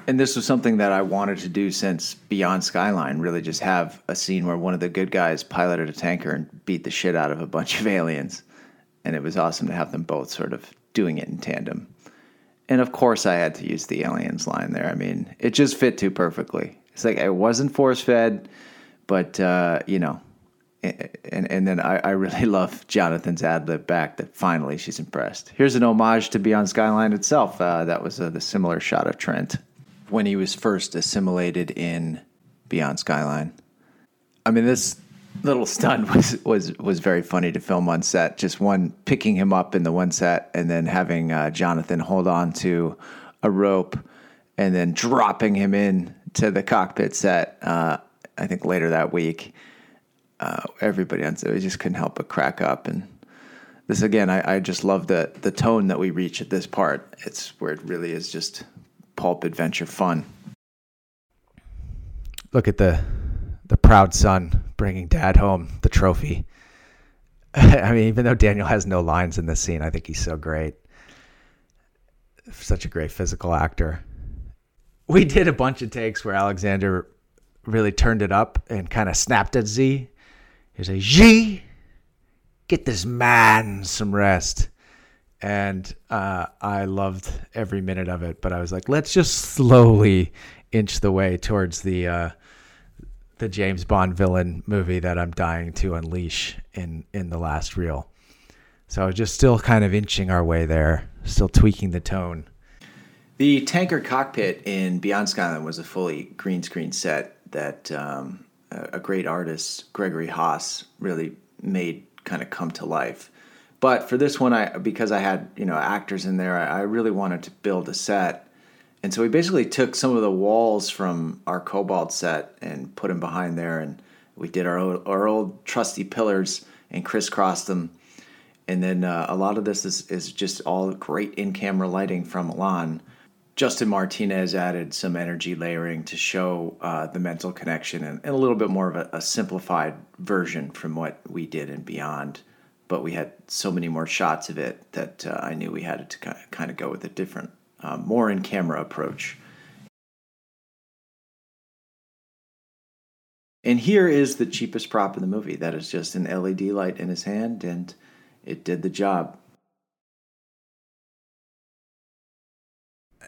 [SPEAKER 7] And this was something that I wanted to do since Beyond Skyline. Really, just have a scene where one of the good guys piloted a tanker and beat the shit out of a bunch of aliens, and it was awesome to have them both sort of doing it in tandem. And of course, I had to use the aliens line there. I mean, it just fit too perfectly. It's like it wasn't force fed but uh, you know,
[SPEAKER 8] and and then I, I really love Jonathan's ad lib back that finally she's impressed. Here's an homage to Beyond Skyline itself. Uh, that was uh, the similar shot of Trent when he was first assimilated in Beyond Skyline. I mean, this little stunt was was was very funny to film on set. Just one picking him up in the one set, and then having uh, Jonathan hold on to a rope, and then dropping him in to the cockpit set. Uh, I think later that week, uh, everybody on just couldn't help but crack up. And this again, I, I just love the the tone that we reach at this part. It's where it really is just pulp adventure fun.
[SPEAKER 2] Look at the the proud son bringing dad home the trophy. I mean, even though Daniel has no lines in this scene, I think he's so great. Such a great physical actor. We did a bunch of takes where Alexander really turned it up and kind of snapped at Z. He's like, Z, get this man some rest. And uh, I loved every minute of it, but I was like, let's just slowly inch the way towards the uh, the James Bond villain movie that I'm dying to unleash in in the last reel. So I was just still kind of inching our way there, still tweaking the tone.
[SPEAKER 9] The tanker cockpit in Beyond Skyline was a fully green screen set that um, a great artist, Gregory Haas, really made kind of come to life. But for this one, I because I had you know actors in there, I, I really wanted to build a set and so we basically took some of the walls from our Cobalt set and put them behind there, and we did our old, our old trusty pillars and crisscrossed them. And then uh, a lot of this is, is just all great in camera lighting from Milan. Justin Martinez added some energy layering to show uh, the mental connection and, and, a little bit more of a, a, simplified version from what we did and beyond. But we had so many more shots of it that uh, I knew we had to kind of go with a different uh, more in camera approach. And here is the cheapest prop in the movie. That is just an LED light in his hand, and it did the job.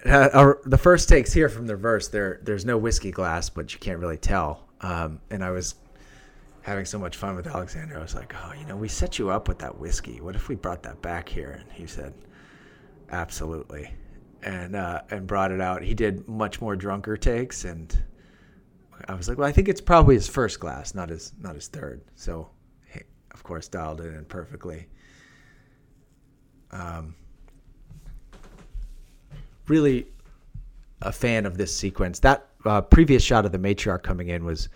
[SPEAKER 2] Uh, our, the first takes here from the verse, there there's no whiskey glass, but you can't really tell. Um, and I was having so much fun with Alexander. I was like, oh, you know, we set you up with that whiskey. What if we brought that back here? And he said, absolutely and uh, and brought it out. He did much more drunker takes, and I was like, well, I think it's probably his first glass, not his not his third. So, he, of course, dialed it in perfectly. Um, really a fan of this sequence. That uh, previous shot of the matriarch coming in was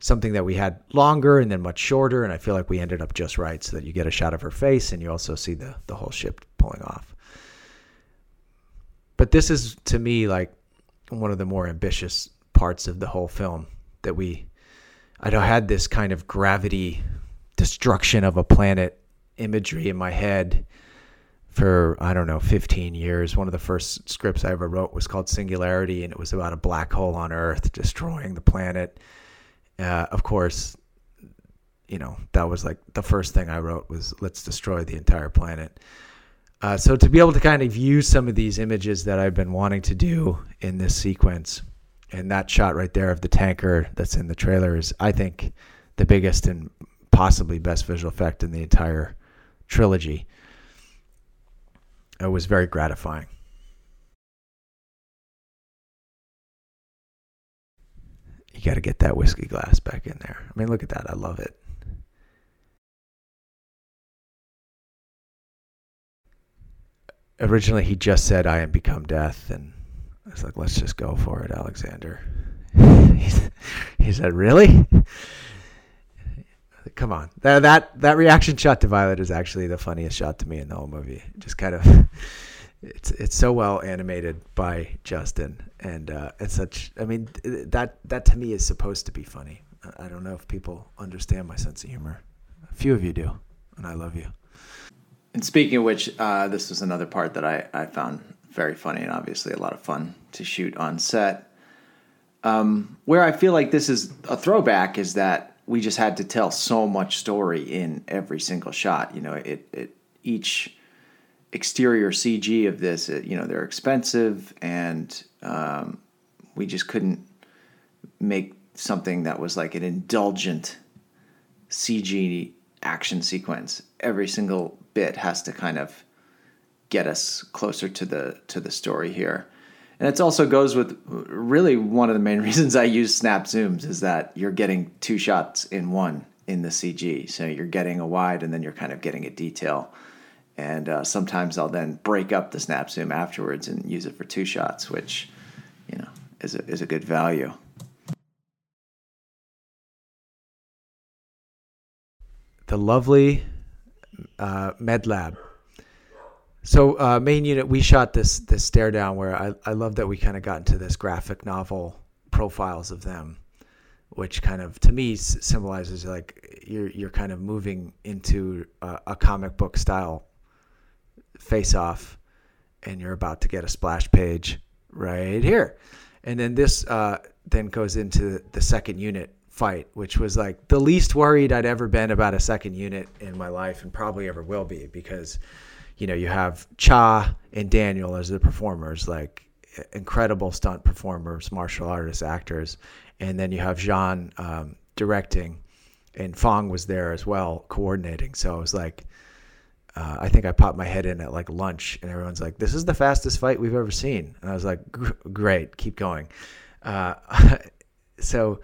[SPEAKER 2] something that we had longer and then much shorter, and I feel like we ended up just right, so that you get a shot of her face and you also see the the whole ship pulling off. But this is to me like one of the more ambitious parts of the whole film that we I had this kind of gravity destruction of a planet imagery in my head for I don't know 15 years. One of the first scripts I ever wrote was called Singularity, and it was about a black hole on Earth destroying the planet. Uh, of course, you know that was like the first thing I wrote was let's destroy the entire planet. Uh, so to be able to kind of use some of these images that I've been wanting to do in this sequence, and that shot right there of the tanker that's in the trailer is, I think, the biggest and possibly best visual effect in the entire trilogy. It was very gratifying. You got to get that whiskey glass back in there. I mean, look at that. I love it. originally he just said, "I am become death," and I was like, "Let's just go for it, Alexander." he said, "Really?" Come on, that that that reaction shot to Violet is actually the funniest shot to me in the whole movie. Just kind of, it's it's so well animated by Justin, and uh, it's such. I mean, that that to me is supposed to be funny. I don't know if people understand my sense of humor. A few of you do, and I love you.
[SPEAKER 9] And speaking of which, uh, this was another part that I, I found very funny and obviously a lot of fun to shoot on set. Um, where I feel like this is a throwback is that we just had to tell so much story in every single shot. You know, it, it each exterior CG of this, it, you know, they're expensive and um, we just couldn't make something that was like an indulgent
[SPEAKER 10] CG action sequence. Every single bit has to kind of get us closer to the to the story here. And it also goes with really one of the main reasons I use snap zooms is that you're getting two shots in one in the CG. So you're getting a wide and then you're kind of getting a detail. And uh, sometimes I'll then break up the snap zoom afterwards and use it for two shots, which you know is a, is a good value.
[SPEAKER 2] The lovely uh, MedLab so uh, main unit, we shot this this stare down where I I love that we kind of got into this graphic novel profiles of them, which kind of to me symbolizes like you're you're kind of moving into a, a comic book style face off, and you're about to get a splash page right here, and then this uh, then goes into the second unit fight, which was like the least worried I'd ever been about a second unit in my life, and probably ever will be because you know, you have Cha and Daniel as the performers, like incredible stunt performers, martial artists, actors, and then you have Jean um, directing, and Fong was there as well, coordinating. So it was like, uh, I think I popped my head in at like lunch, and everyone's like, "This is the fastest fight we've ever seen," and I was like, "Great, keep going." Uh, so,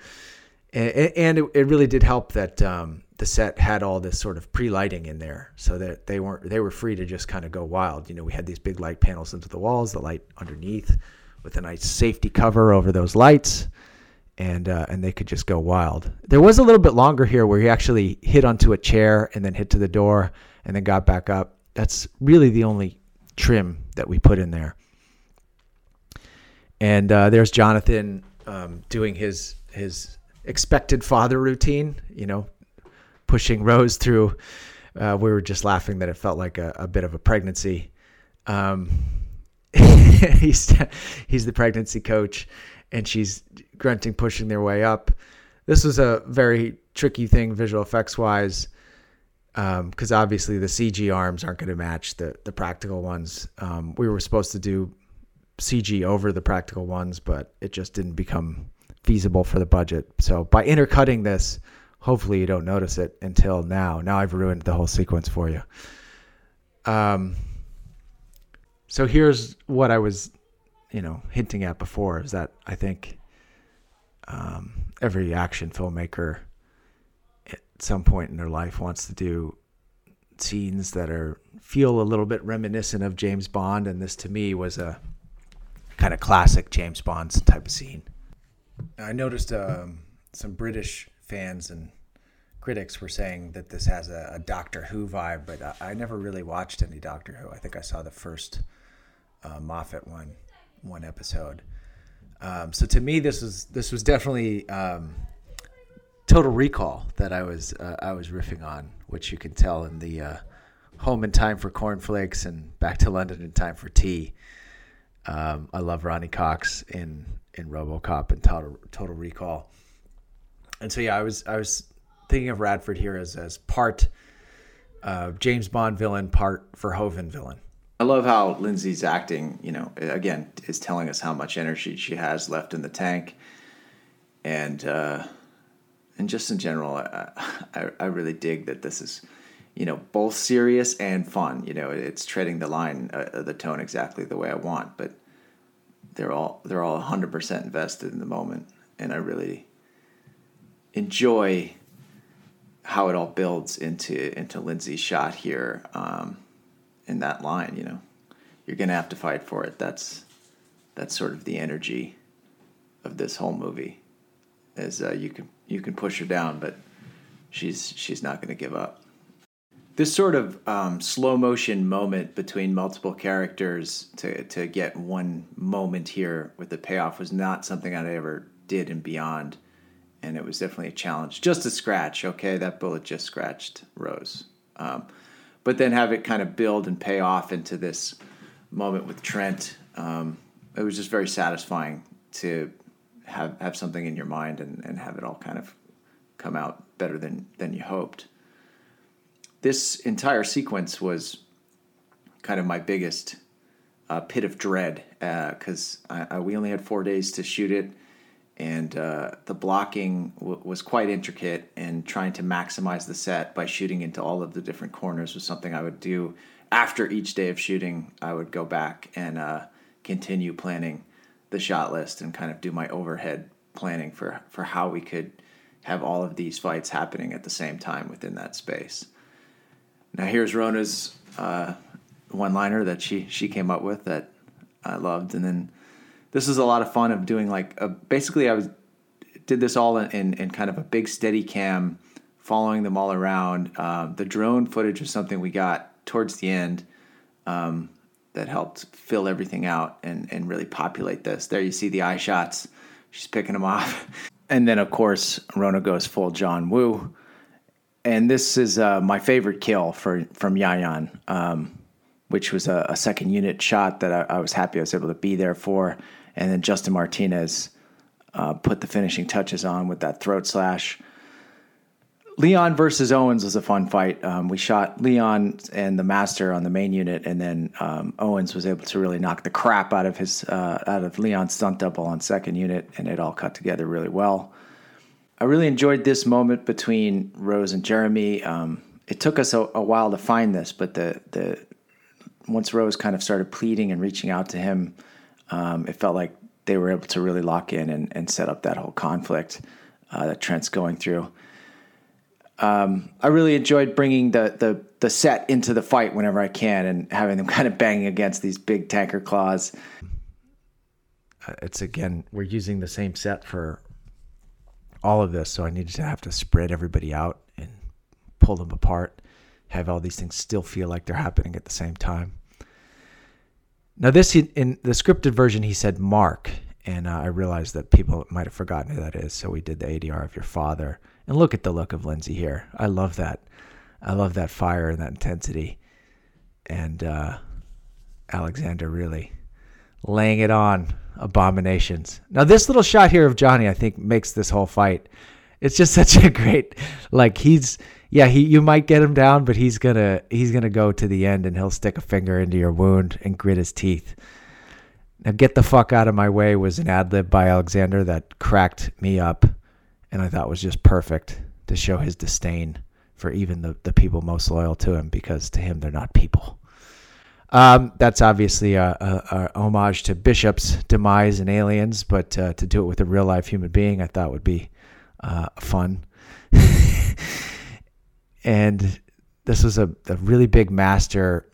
[SPEAKER 2] and, and it, it, really did help that um, the set had all this sort of pre-lighting in there so that they weren't they were free to just kind of go wild. You know we had these big light panels into the walls the light underneath with a nice safety cover over those lights and uh, and they could just go wild. There was a little bit longer here where he actually hit onto a chair and then hit to the door and then got back up. That's really the only trim that we put in there. And uh, there's jonathan um, doing his his expected father routine you know pushing Rose through. Uh, we were just laughing that it felt like a, a bit of a pregnancy. Um, he's he's the pregnancy coach, and she's grunting, pushing their way up. This was a very tricky thing, visual effects wise, because um, obviously the CG arms aren't going to match the the practical ones. Um, we were supposed to do CG over the practical ones, but it just didn't become feasible for the budget. So by intercutting this, hopefully you don't notice it until now. Now I've ruined the whole sequence for you. Um, so here's what I was, you know, hinting at before is that I think um, every action filmmaker at some point in their life wants to do scenes that are feel a little bit reminiscent of James Bond, and this to me was a kind of classic James Bond type of scene. I noticed um, some British fans and critics were saying that this has a, a Doctor Who vibe, but I, I, never really watched any Doctor Who. I think I saw the first uh, Moffat one, one episode. Um, so to me, this was this was definitely um, Total Recall that I was uh, I was riffing on, which you can tell in the uh, Home in Time for Cornflakes and Back to London in Time for Tea. Um, I love Ronny Cox in in RoboCop and Total Total Recall and so yeah, I was I was thinking of Radford here as as part uh, James Bond villain, part Verhoeven villain.
[SPEAKER 10] I love how Lindsey's acting. You know, again, is telling us how much energy she has left in the tank, and uh, and just in general, I, I, I really dig that this is you know both serious and fun. You know, it's treading the line, uh, the tone exactly the way I want, but they're all they're all 100% invested in the moment, and I really enjoy how it all builds into into Lindsey's shot here um, in that line. You know, you're gonna have to fight for it. That's that's sort of the energy of this whole movie. Is uh, you can you can push her down, but she's she's not gonna give up. This sort of um, slow motion moment between multiple characters to to get one moment here with the payoff was not something I ever did in Beyond and it was definitely a challenge. Just a scratch, okay, that bullet just scratched Rose. Um, but then have it kind of build and pay off into this moment with Trent. Um, it was just very satisfying to have have something in your mind and, and have it all kind of come out better than than you hoped. This entire sequence was kind of my biggest uh, pit of dread because uh, we only had four days to shoot it
[SPEAKER 11] and uh, the blocking w- was quite intricate. And trying to maximize the set by shooting into all of the different corners was something I would do after each day of shooting. I would go back and uh, continue planning the shot list and kind of do my overhead planning for for how we could have all of these fights happening at the same time within that space. Now here's Rhona's uh, one-liner that she she came up with that I loved, and then this is a lot of fun of doing like a, basically I was did this all in, in, in kind of a big steady cam, following them all around. Um, the drone footage was something we got towards the end um, that helped fill everything out and, and really populate this. There you see the eye shots. She's picking them off. And then, of course, Rhona goes full John Woo. And this is uh, my favorite kill for from Yayan, um, which was a, a, second unit shot that I, I, was happy I was able to be there for. And then Justin Martinez uh, put the finishing touches on with that throat slash. Leon versus Owens was a fun fight. Um, we shot Leon and the Master on the main unit, and then um, Owens was able to really knock the crap out of his uh, out of Leon's stunt double on second unit, and it all cut together really well. I really enjoyed this moment between Rose and Jeremy. Um, it took us a, a, while to find this, but the the once Rose kind of started pleading and reaching out to him, um, it felt like they were able to really lock in and, and set up that whole conflict uh, that Trent's going through um, I really enjoyed bringing the, the the set into the fight whenever I can and having them kind of banging against these big tanker claws.
[SPEAKER 2] Uh, it's again, we're using the same set for all of this, so I needed to have to spread everybody out and pull them apart, have all these things still feel like they're happening at the same time. Now, this in the scripted version, he said Mark, and uh, I realized that people might have forgotten who that is, so we did the ADR of your father and look at the look of Lindsey here. I love that. I love that fire and that intensity. And uh, Alexander really laying it on abominations. Now, this little shot here of Johnny, I think, makes this whole fight. It's just such a great, like he's, yeah, he you might get him down, but he's gonna he's gonna go to the end and he'll stick a finger into your wound and grit his teeth. Now, get the fuck out of my way was an ad lib by Alexander that cracked me up and I thought was just perfect to show his disdain for even the, the people most loyal to him because to him they're not people. Um, that's obviously a, a, a, homage to Bishop's demise and Aliens, but uh, to do it with a real life human being, I thought would be uh, fun. And this was a, a really big master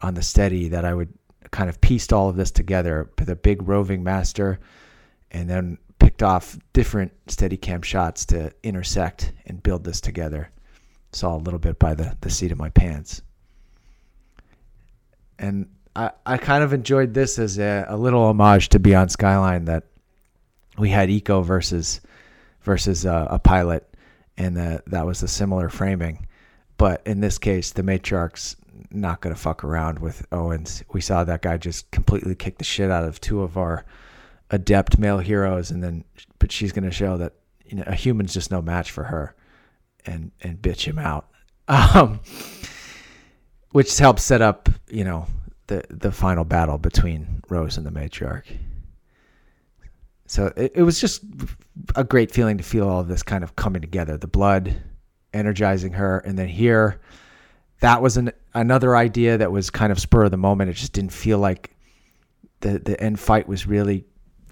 [SPEAKER 2] on the steady that I would kind of pieced all of this together with a big roving master and then picked off different Steadicam shots to intersect and build this together. Saw a little bit by the, the seat of my pants. And I, I kind of enjoyed this as a, a little homage to Beyond Skyline that we had Iko versus versus uh, a pilot, and the, that was a similar framing. But in this case, the matriarch's not going to fuck around with Owens. We saw that guy just completely kick the shit out of two of our adept male heroes, and then but she's going to show that you know a human's just no match for her, and and bitch him out, um, which helps set up you know the the final battle between Rose and the matriarch. So it, it was just a great feeling to feel all this kind of coming together. The blood energizing her, and then here, that was an another idea that was kind of spur of the moment. It just didn't feel like the the end fight was really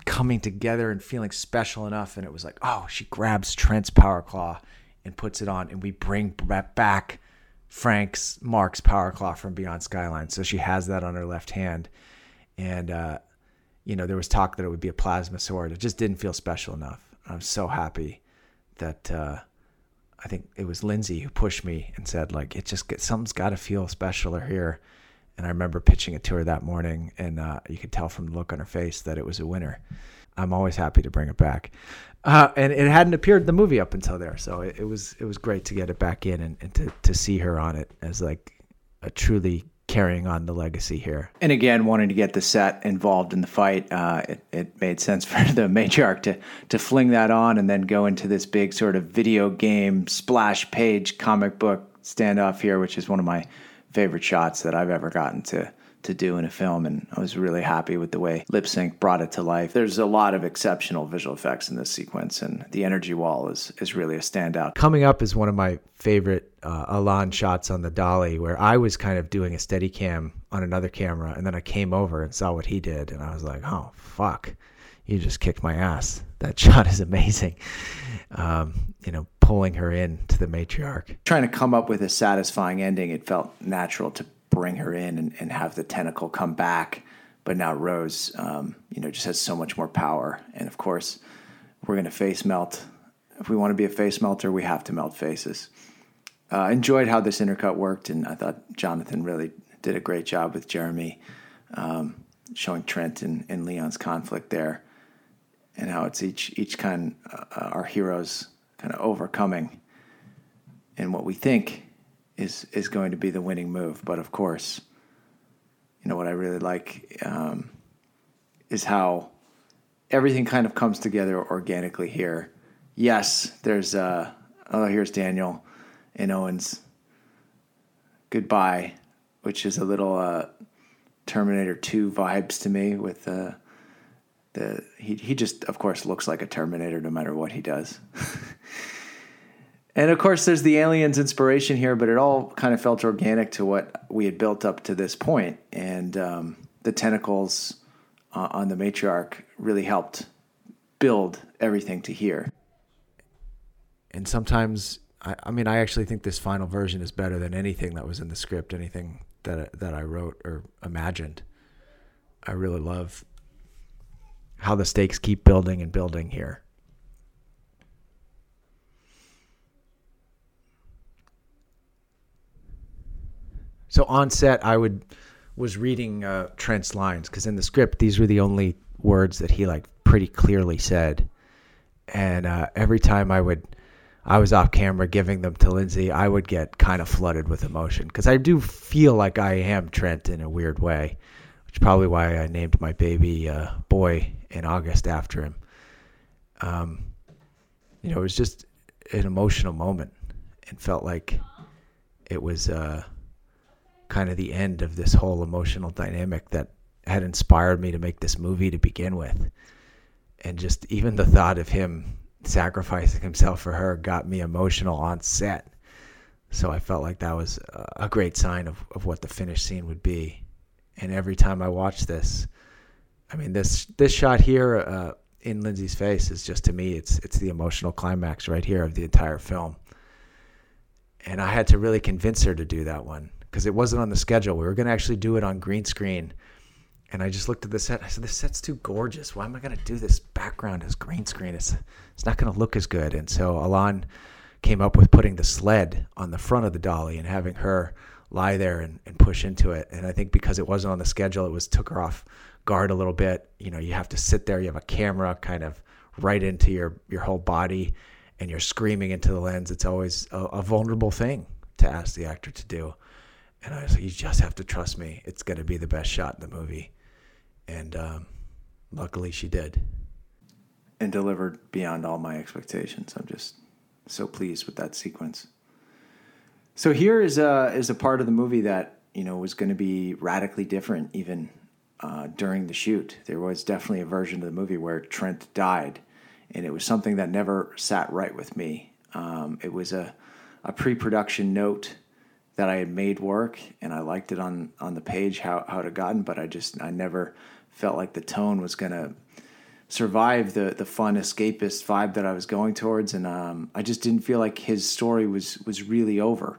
[SPEAKER 2] coming together and feeling special enough. And it was like, oh, she grabs Trent's power claw and puts it on, and we bring back Frank's Mark's power claw from Beyond Skyline. So she has that on her left hand, and uh, you know there was talk that it would be a plasma sword. It just didn't feel special enough. I'm so happy that uh, I think it was Lindsey who pushed me and said like it just get, something's got to feel specialer here. And I remember pitching it to her that morning, and uh, you could tell from the look on her face that it was a winner. I'm always happy to bring it back. Uh, and it hadn't appeared in the movie up until there, so it, it, was it was great to get it back in and, and to, to see her on it as like a truly carrying on the legacy here.
[SPEAKER 11] And again, wanting to get the set involved in the fight, uh, it, it made sense for the matriarch to to fling that on and then go into this big sort of video game splash page comic book standoff here, which is one of my favorite shots that I've ever gotten to
[SPEAKER 2] to do in a film, and I was really happy with the way Lipsync brought it to life. There's a lot of exceptional visual effects in this sequence, and the energy wall is is really a standout.
[SPEAKER 5] Coming up is one of my favorite uh, Alon shots on the dolly, where I was kind of doing a steady cam on another camera, and then I came over and saw what he did, and I was like, oh fuck, you just kicked my ass. That shot is amazing. Um, you know, pulling her in to the matriarch.
[SPEAKER 2] Trying to come up with a satisfying ending, it felt natural to bring her in and, and have the tentacle come back. But now Rose, um, you know, just has so much more power. And of course, we're going to face melt. If we want to be a face melter, we have to melt faces. Uh, enjoyed how this intercut worked, and I thought Jonathan really did a great job with Jeremy, um, showing Trent and, and, Leon's conflict there, and how it's each each kind uh, our heroes kind of overcoming, and what we think is is going to be the winning move. But of course, you know what I really like um, is how everything kind of comes together organically here. Yes, there's uh, oh here's Daniel and Owens. Goodbye, which is a little uh, Terminator Two vibes to me with uh, the he he just of course looks like a Terminator no matter what he does. And of course, there's the aliens inspiration here, but it all kind of felt organic to what we had built up to this point. And um, the tentacles uh, on the matriarch really helped build everything to here.
[SPEAKER 5] And sometimes, I, I, mean, I actually think this final version is better than anything that was in the script, anything that that I wrote or imagined. I really love how the stakes keep building and building here. So on set, I would was reading uh, Trent's lines because in the script, these were the only words that he like pretty clearly said. And uh, every time I would, I was off camera giving them to Lindsey, I would get kind of flooded with emotion because I do feel like I am Trent in a weird way, which is probably why I named my baby uh, boy in August after him. Um, you know, it was just an emotional moment and felt like it was. Uh, kind of the end of this whole emotional dynamic that had inspired me to make this movie to begin with. And just even the thought of him sacrificing himself for her got me emotional on set. So I felt like that was a great sign of, of what the finished scene would be. And every time I watch this, I mean this this shot here uh, in Lindsey's face is just to me it's it's the emotional climax right here of the entire film. And I had to really convince her to do that one because it wasn't on the schedule. We were going to actually do it on green screen. And I just looked at the set. I said, "This set's too gorgeous. Why am I going to do this background as green screen? It's it's not going to look as good." And so Alon came up with putting the sled on the front of the dolly and having her lie there and, and push into it. And I think because it wasn't on the schedule, it was took her off guard a little bit. You know, you have to sit there. You have a camera kind of right into your your whole body, and you're screaming into the lens. It's always a, a vulnerable thing to ask the actor to do. And I was like, you just have to trust me. It's going to be the best shot in the movie. And um, luckily she did.
[SPEAKER 2] And delivered beyond all my expectations. I'm just so pleased with that sequence. So here is a, is a part of the movie that, you know, was going to be radically different even uh, during the shoot. There was definitely a version of the movie where Trent died. And it was something that never sat right with me. Um, it was a, a pre production note that I had made work and I liked it on on the page how how it had gotten, but I just I never felt like the tone was gonna survive the the fun escapist vibe that I was going towards, and um, I just didn't feel like his story was was really over.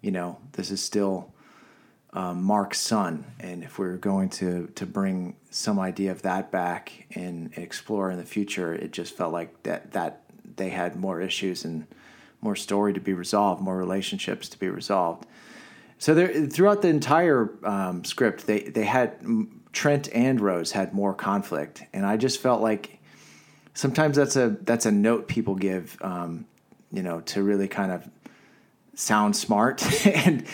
[SPEAKER 2] You know, this is still um, Mark's son, and if we are going to to bring some idea of that back and explore in the future, it just felt like that that they had more issues and more story to be resolved, more relationships to be resolved. So there, throughout the entire um, script, they they had Trent and Rose had more conflict, and I just felt like sometimes that's a that's a note people give, um, you know, to really kind of sound smart and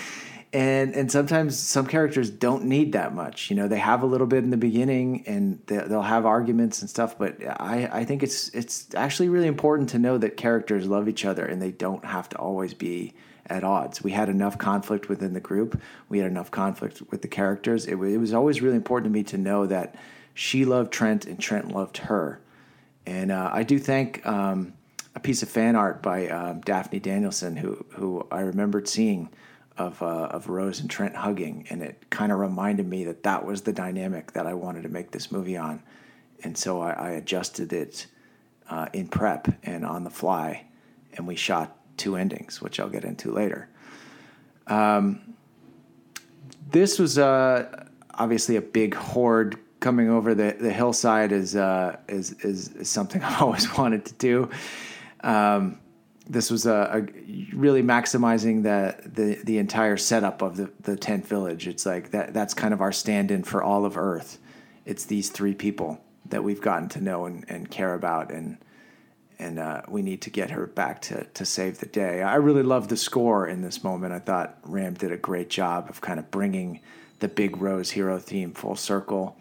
[SPEAKER 2] and and sometimes some characters don't need that much you know they have a little bit in the beginning and they'll have arguments and stuff but i i think it's it's actually really important to know that characters love each other and they don't have to always be at odds. We had enough conflict within the group. We had enough conflict with the characters. It, it was always really important to me to know that she loved Trent and Trent loved her. And uh, I do thank um, a piece of fan art by um, Daphne Danielson, who who I remembered seeing of uh, of Rose and Trent hugging, and it kind of reminded me that that was the dynamic that I wanted to make this movie on, and so I, I adjusted it uh, in prep and on the fly, and we shot two endings, which I'll get into later. Um, this was uh, obviously a big horde coming over the, the hillside is, uh, is, is, is something I've always wanted to do. Um, this was a, a, really maximizing the, the the entire setup of the, the tent village. It's like that that's kind of our stand-in for all of Earth. It's these three people that we've gotten to know and, and care about and and uh, we need to get her back to, to save the day. I really love the score in this moment. I thought Ram did a great job of kind of bringing the Big Rose hero theme full circle.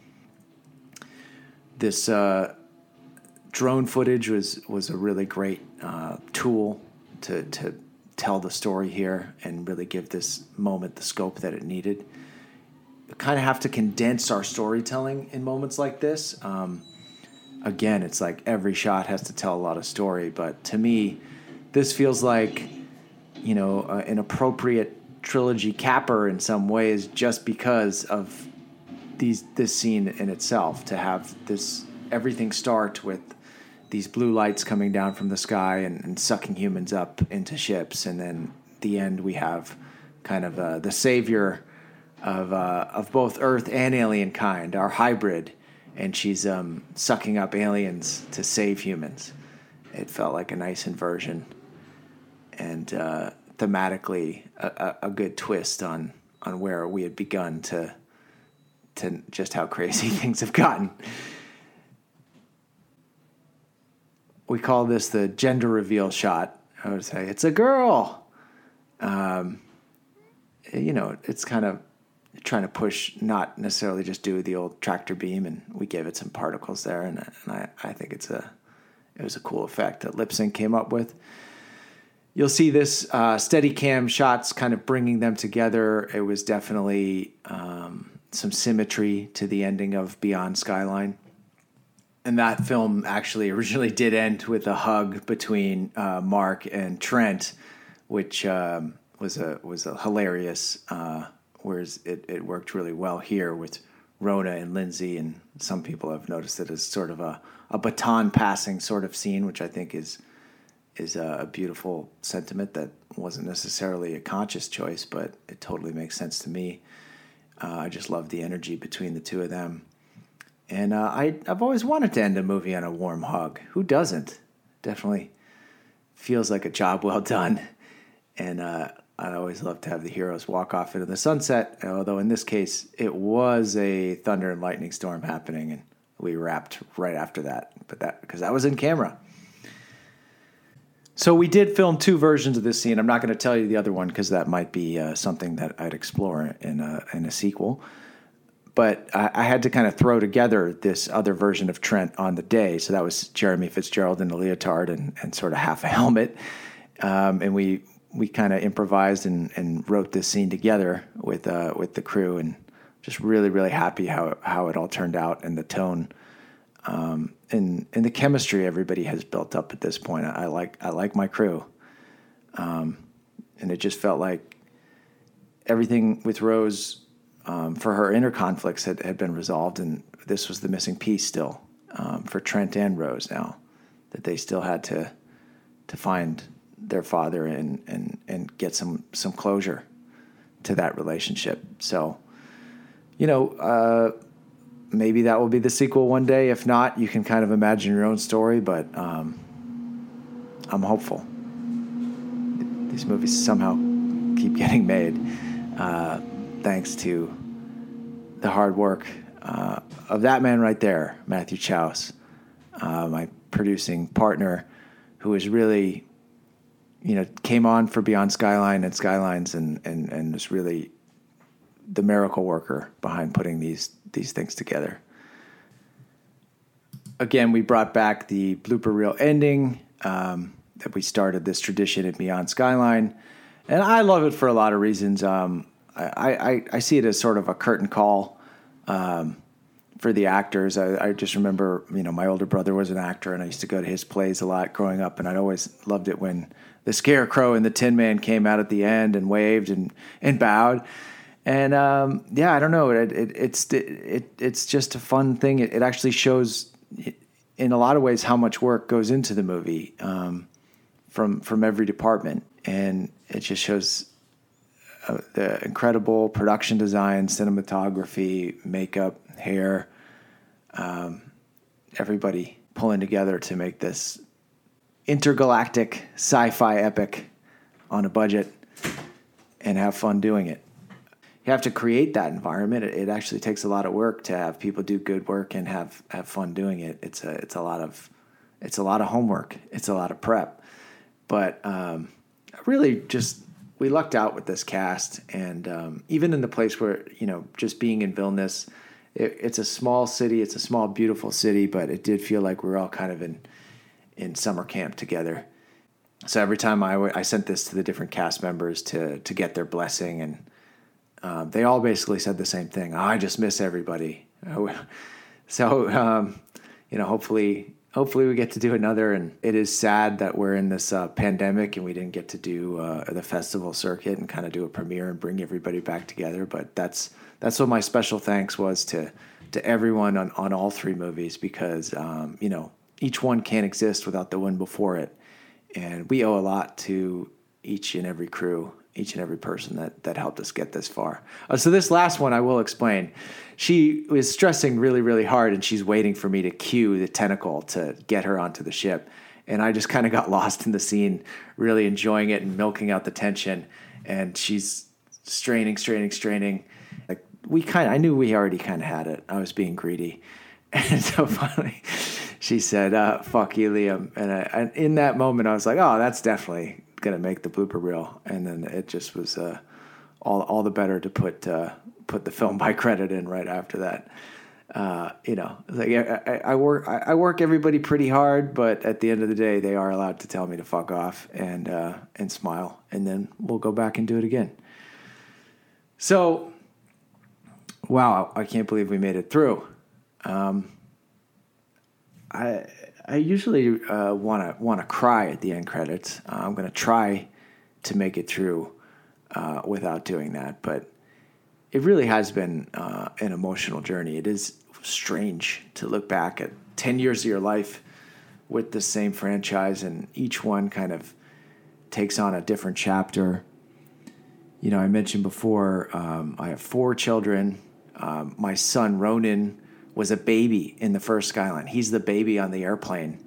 [SPEAKER 2] This uh, drone footage was was a really great uh, tool to to tell the story here and really give this moment the scope that it needed. We kind of have to condense our storytelling in moments like this. Um, again, it's like every shot has to tell a lot of story, but to me, this feels like you know uh, an appropriate trilogy capper in some ways, just because of these this scene in itself to have this everything start with these blue lights coming down from the sky and, and sucking humans up into ships, and then the end we have kind of uh, the savior of uh, of both Earth and alien kind, our hybrid, and she's um, sucking up aliens to save humans. It felt like a nice inversion, and uh, thematically a, a, a good twist on on where we had begun to to just how crazy things have gotten. We call this the gender reveal shot. I would say it's a girl. Um, you know, it's kind of trying to push, not necessarily just do the old tractor beam, and we gave it some particles there, and, and I, I think it's a it was a cool effect that Lipsync came up with. You'll see this uh, steady cam shots kind of bringing them together. It was definitely um, some symmetry to the ending of Beyond Skyline and that film actually originally did end with a hug between uh, Mark and Trent, which um, was a was a hilarious. Uh, whereas it, it worked really well here with Rhona and Lindsey, and some people have noticed it as sort of a, a baton passing sort of scene, which I think is is a beautiful sentiment that wasn't necessarily a conscious choice, but it totally makes sense to me. Uh, I just love the energy between the two of them. And uh, I, I've always wanted to end a movie on a warm hug. Who doesn't? Definitely feels like a job well done. And uh, I always love to have the heroes walk off into the sunset. Although in this case, it was a thunder and lightning storm happening, and we wrapped right after that. But that because that was in camera. So we did film two versions of this scene. I'm not going to tell you the other one because that might be uh, something that I'd explore in a, in a sequel but I, I, had to kind of throw together this other version of Trent on the day. So that was Jeremy Fitzgerald in a leotard and, and sort of half a helmet. Um, and we we kind of improvised and, and wrote this scene together with uh, with the crew and just really really happy how how it all turned out and the tone um, and and the chemistry everybody has built up at this point. I, I like I like my crew, um, and it just felt like everything with Rose um, for her inner conflicts had, had been resolved, and this was the missing piece still um, for Trent and Rose now that they still had to to find their father and and and get some some closure to that relationship. So, you know, uh, maybe that will be the sequel one day. If not, you can kind of imagine your own story. But um, I'm hopeful. These movies somehow keep getting made. Uh, thanks to the hard work uh, of that man right there, Matthew Chausse, uh, my producing partner, who was really, you know, came on for Beyond Skyline and Skylines, and and and was really the miracle worker behind putting these these things together. Again, we brought back the blooper reel ending um, that we started this tradition at Beyond Skyline and I love it for a lot of reasons. Um, I, I, I see it as sort of a curtain call um, for the actors. I, I just remember, you know, my older brother was an actor, and I used to go to his plays a lot growing up, and I'd always loved it when the Scarecrow and the Tin Man came out at the end and waved and and bowed. And um, yeah, I don't know. It, it, it's it, it's just a fun thing. It, it, actually shows, in a lot of ways, how much work goes into the movie um, from from every department, and it just shows the incredible production design, cinematography, makeup, hair, um, everybody pulling together to make this intergalactic sci-fi epic on a budget and have fun doing it. You have to create that environment. It, it, actually takes a lot of work to have people do good work and have, have fun doing it. It's a it's a lot of it's a lot of homework. It's a lot of prep. But um, really, just we lucked out with this cast, and um, even in the place where you know, just being in Vilnius, it, it's a small city. It's a small, beautiful city, but it did feel like we are all kind of in in summer camp together. So every time I, w- I sent this to the different cast members to to get their blessing, and um, they all basically said the same thing. Oh, I just miss everybody. so um, you know, hopefully hopefully we get to do another. And it is sad that we're in this uh, pandemic and we didn't get to do uh, the festival circuit and kind of do a premiere and bring everybody back together. But that's that's what my special thanks was to to everyone on, on all three movies because um, you know each one can't exist without the one before it, and we owe a lot to each and every crew each and every person that that helped us get this far. Uh, so this last one I will explain. She was stressing really really hard and she's waiting for me to cue the tentacle to get her onto the ship. And I just kind of got lost in the scene, really enjoying it and milking out the tension. And she's straining, straining, straining. Like we kind I knew we already kind of had it. I was being greedy. And so finally, she said, uh, "Fuck you, Liam." And, I, and in that moment, I was like, "Oh, that's definitely gonna make the blooper reel, and then it just was uh, all all the better to put uh, put the film by credit in right after that. Uh, you know, like I, I, work I, work everybody pretty hard, but at the end of the day, they are allowed to tell me to fuck off and uh, and smile, and then we'll go back and do it again. So, wow, I can't believe we made it through. Um, I I usually want to want to cry at the end credits. Uh, I'm going to try to make it through uh, without doing that, but it really has been uh, an emotional journey. It is strange to look back at ten years of your life with the same franchise, and each one kind of takes on a different chapter. You know, I mentioned before um, I have four children. Um, my son Ronan was a baby in the first Skyline. He's the baby on the airplane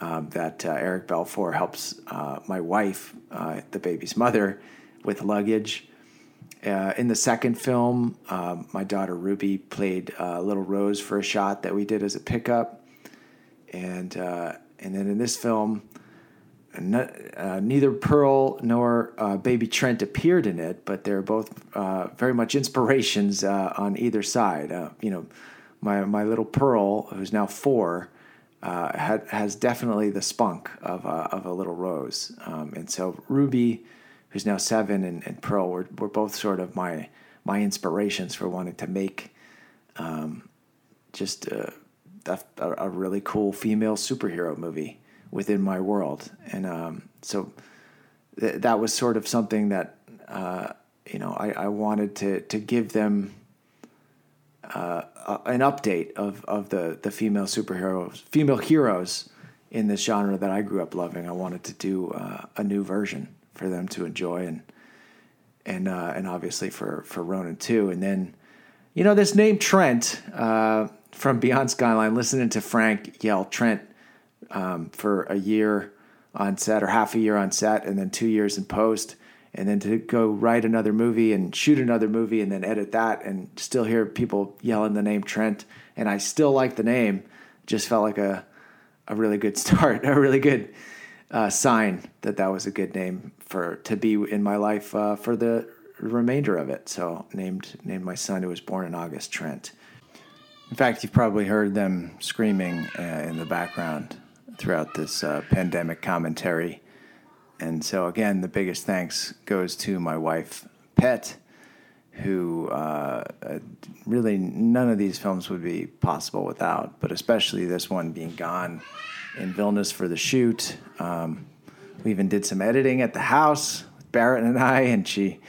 [SPEAKER 2] um, that uh, Eric Balfour helps uh, my wife, uh, the baby's mother, with luggage. Uh, in the second film, um, my daughter Ruby played uh, Little Rose for a shot that we did as a pickup, and uh, and then in this film, neither Pearl nor baby Trent appeared in it, but they're both very much inspirations on either side. you know, my my little Pearl, who's now four, uh, had, has definitely the spunk of a, of a little Rose, um, and so Ruby, who's now seven, and, and Pearl were were both sort of my my inspirations for wanting to make um, just a, a, a, really cool female superhero movie within my world, and um, so th- that was sort of something that uh, you know I, I wanted to to give them uh, an update of, of the, the female superheroes, female heroes in this genre that I grew up loving. I wanted to do uh, a new version for them to enjoy and and uh, and obviously for for Ronan too. And then, you know, this name Trent uh, from Beyond Skyline. Listening to Frank yell Trent um, for a year on set or half a year on set, and then two years in post and then to go write another movie and shoot another movie and then edit that and still hear people yelling the name Trent. And I still like the name just felt like a a really good start a really good uh, sign that that was a good name for to be in my life uh, for the remainder of it. So named named my son who was born in August Trent. In fact you've probably heard them screaming uh, in the background throughout this uh, pandemic commentary and so again, the biggest thanks goes to my wife, Pet, who uh, uh, really none of these films would be possible without, but especially this one being gone in Vilnius for the shoot. Um, we even did some editing at the house with Barrett and I, and she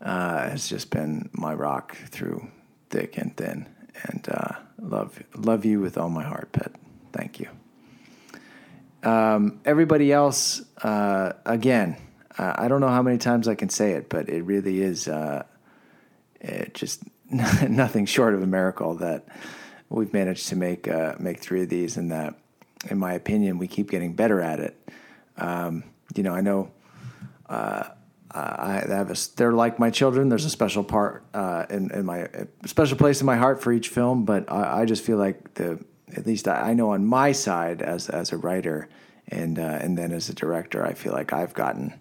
[SPEAKER 2] uh, has just been my rock through thick and thin. And uh, love love you with all my heart, Pet. Thank you. Um, everybody else, uh, again, uh, I don't know how many times I can say it, but it really is uh, it just nothing short of a miracle that we've managed to make uh, make three of these, and that, in my opinion, we keep getting better at it. Um, you know, I know uh, I have a, they're like my children. There's a special part uh, in, in my special place in my heart for each film, but I, I just feel like the at least I, I, know on my side as as a writer and uh, and then as a director, I feel like I've gotten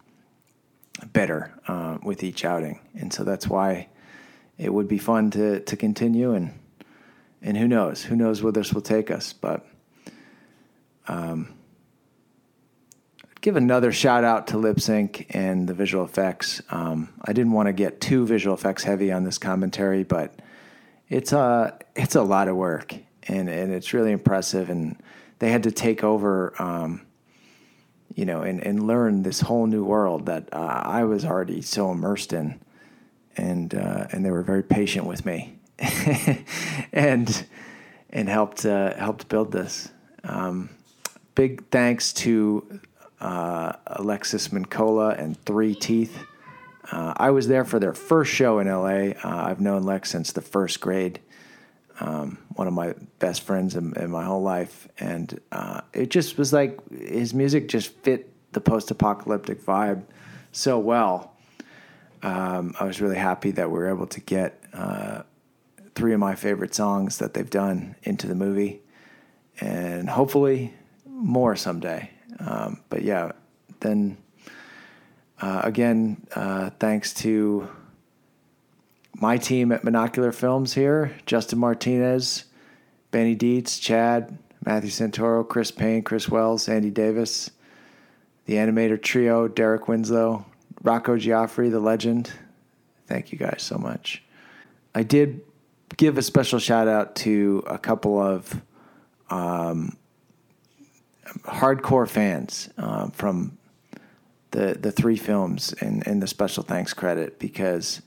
[SPEAKER 2] better uh, with each outing, and so that's why it would be fun to to continue and and who knows who knows where this will take us, but. Um, give another shout out to Lipsync and the visual effects. Um, I didn't want to get too visual effects heavy on this commentary, but it's a it's a lot of work and and it's really impressive. And they had to take over, um, you know, and and learn this whole new world that uh, I was already so immersed in, and uh, and they were very patient with me, and and helped uh, helped build this. Um, big thanks to uh, Alexis Mincolla and Three Teeth. Uh, I was there for their first show in LA. Uh, I've known Lex since the first grade, um, one of my best friends in, in my whole life. And uh, it just was like his music just fit the post apocalyptic vibe so well. Um, I was really happy that we were able to get uh, three of my favorite songs that they've done into the movie, and hopefully more someday. Um, but yeah, then uh, again, uh, thanks to my team at Monocular Films here Justin Martinez, Benny Dietz, Chad, Matthew Santoro, Chris Payne, Chris Wells, Andy Davis, the animator trio, Derek Winslow, Rocco Giaffri, the legend. Thank you guys so much. I did give a special shout out to a couple of um, hardcore fans uh, from the the three films in, in the special thanks credit because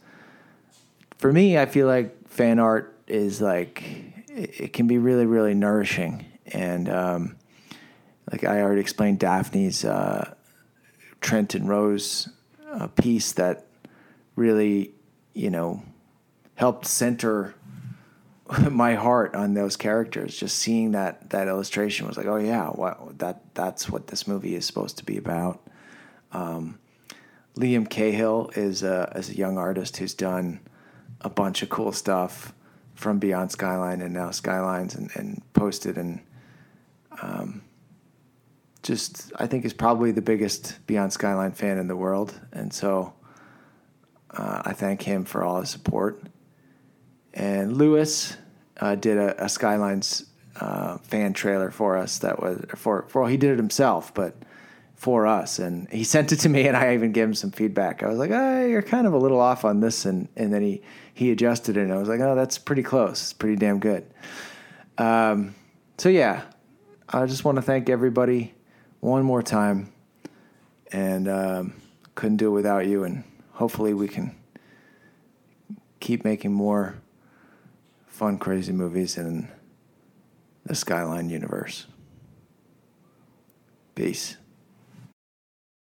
[SPEAKER 2] for me I feel like fan art is like it, it can be really really nourishing and um, like I already explained Daphne's uh, Trent and Rose uh, piece that really you know helped center my heart on those characters. Just seeing that that illustration was like, oh yeah, what that that's what this movie is supposed to be about. Um, Liam Cahill is a is a young artist who's done a bunch of cool stuff from Beyond Skyline and now Skylines and, and posted and um, just I think is probably the biggest Beyond Skyline fan in the world, and so uh, I thank him for all his support. And Lewis uh, did a, a Skylines uh, fan trailer for us that was for for well, he did it himself, but for us, and he sent it to me, and I even gave him some feedback. I was like, oh, "You're kind of a little off on this," and and then he he adjusted it, and I was like, "Oh, that's pretty close. It's pretty damn good." Um, so yeah, I just want to thank everybody one more time, and um, couldn't do it without you, and hopefully we can keep making more fun, crazy movies in the Skyline universe. Peace.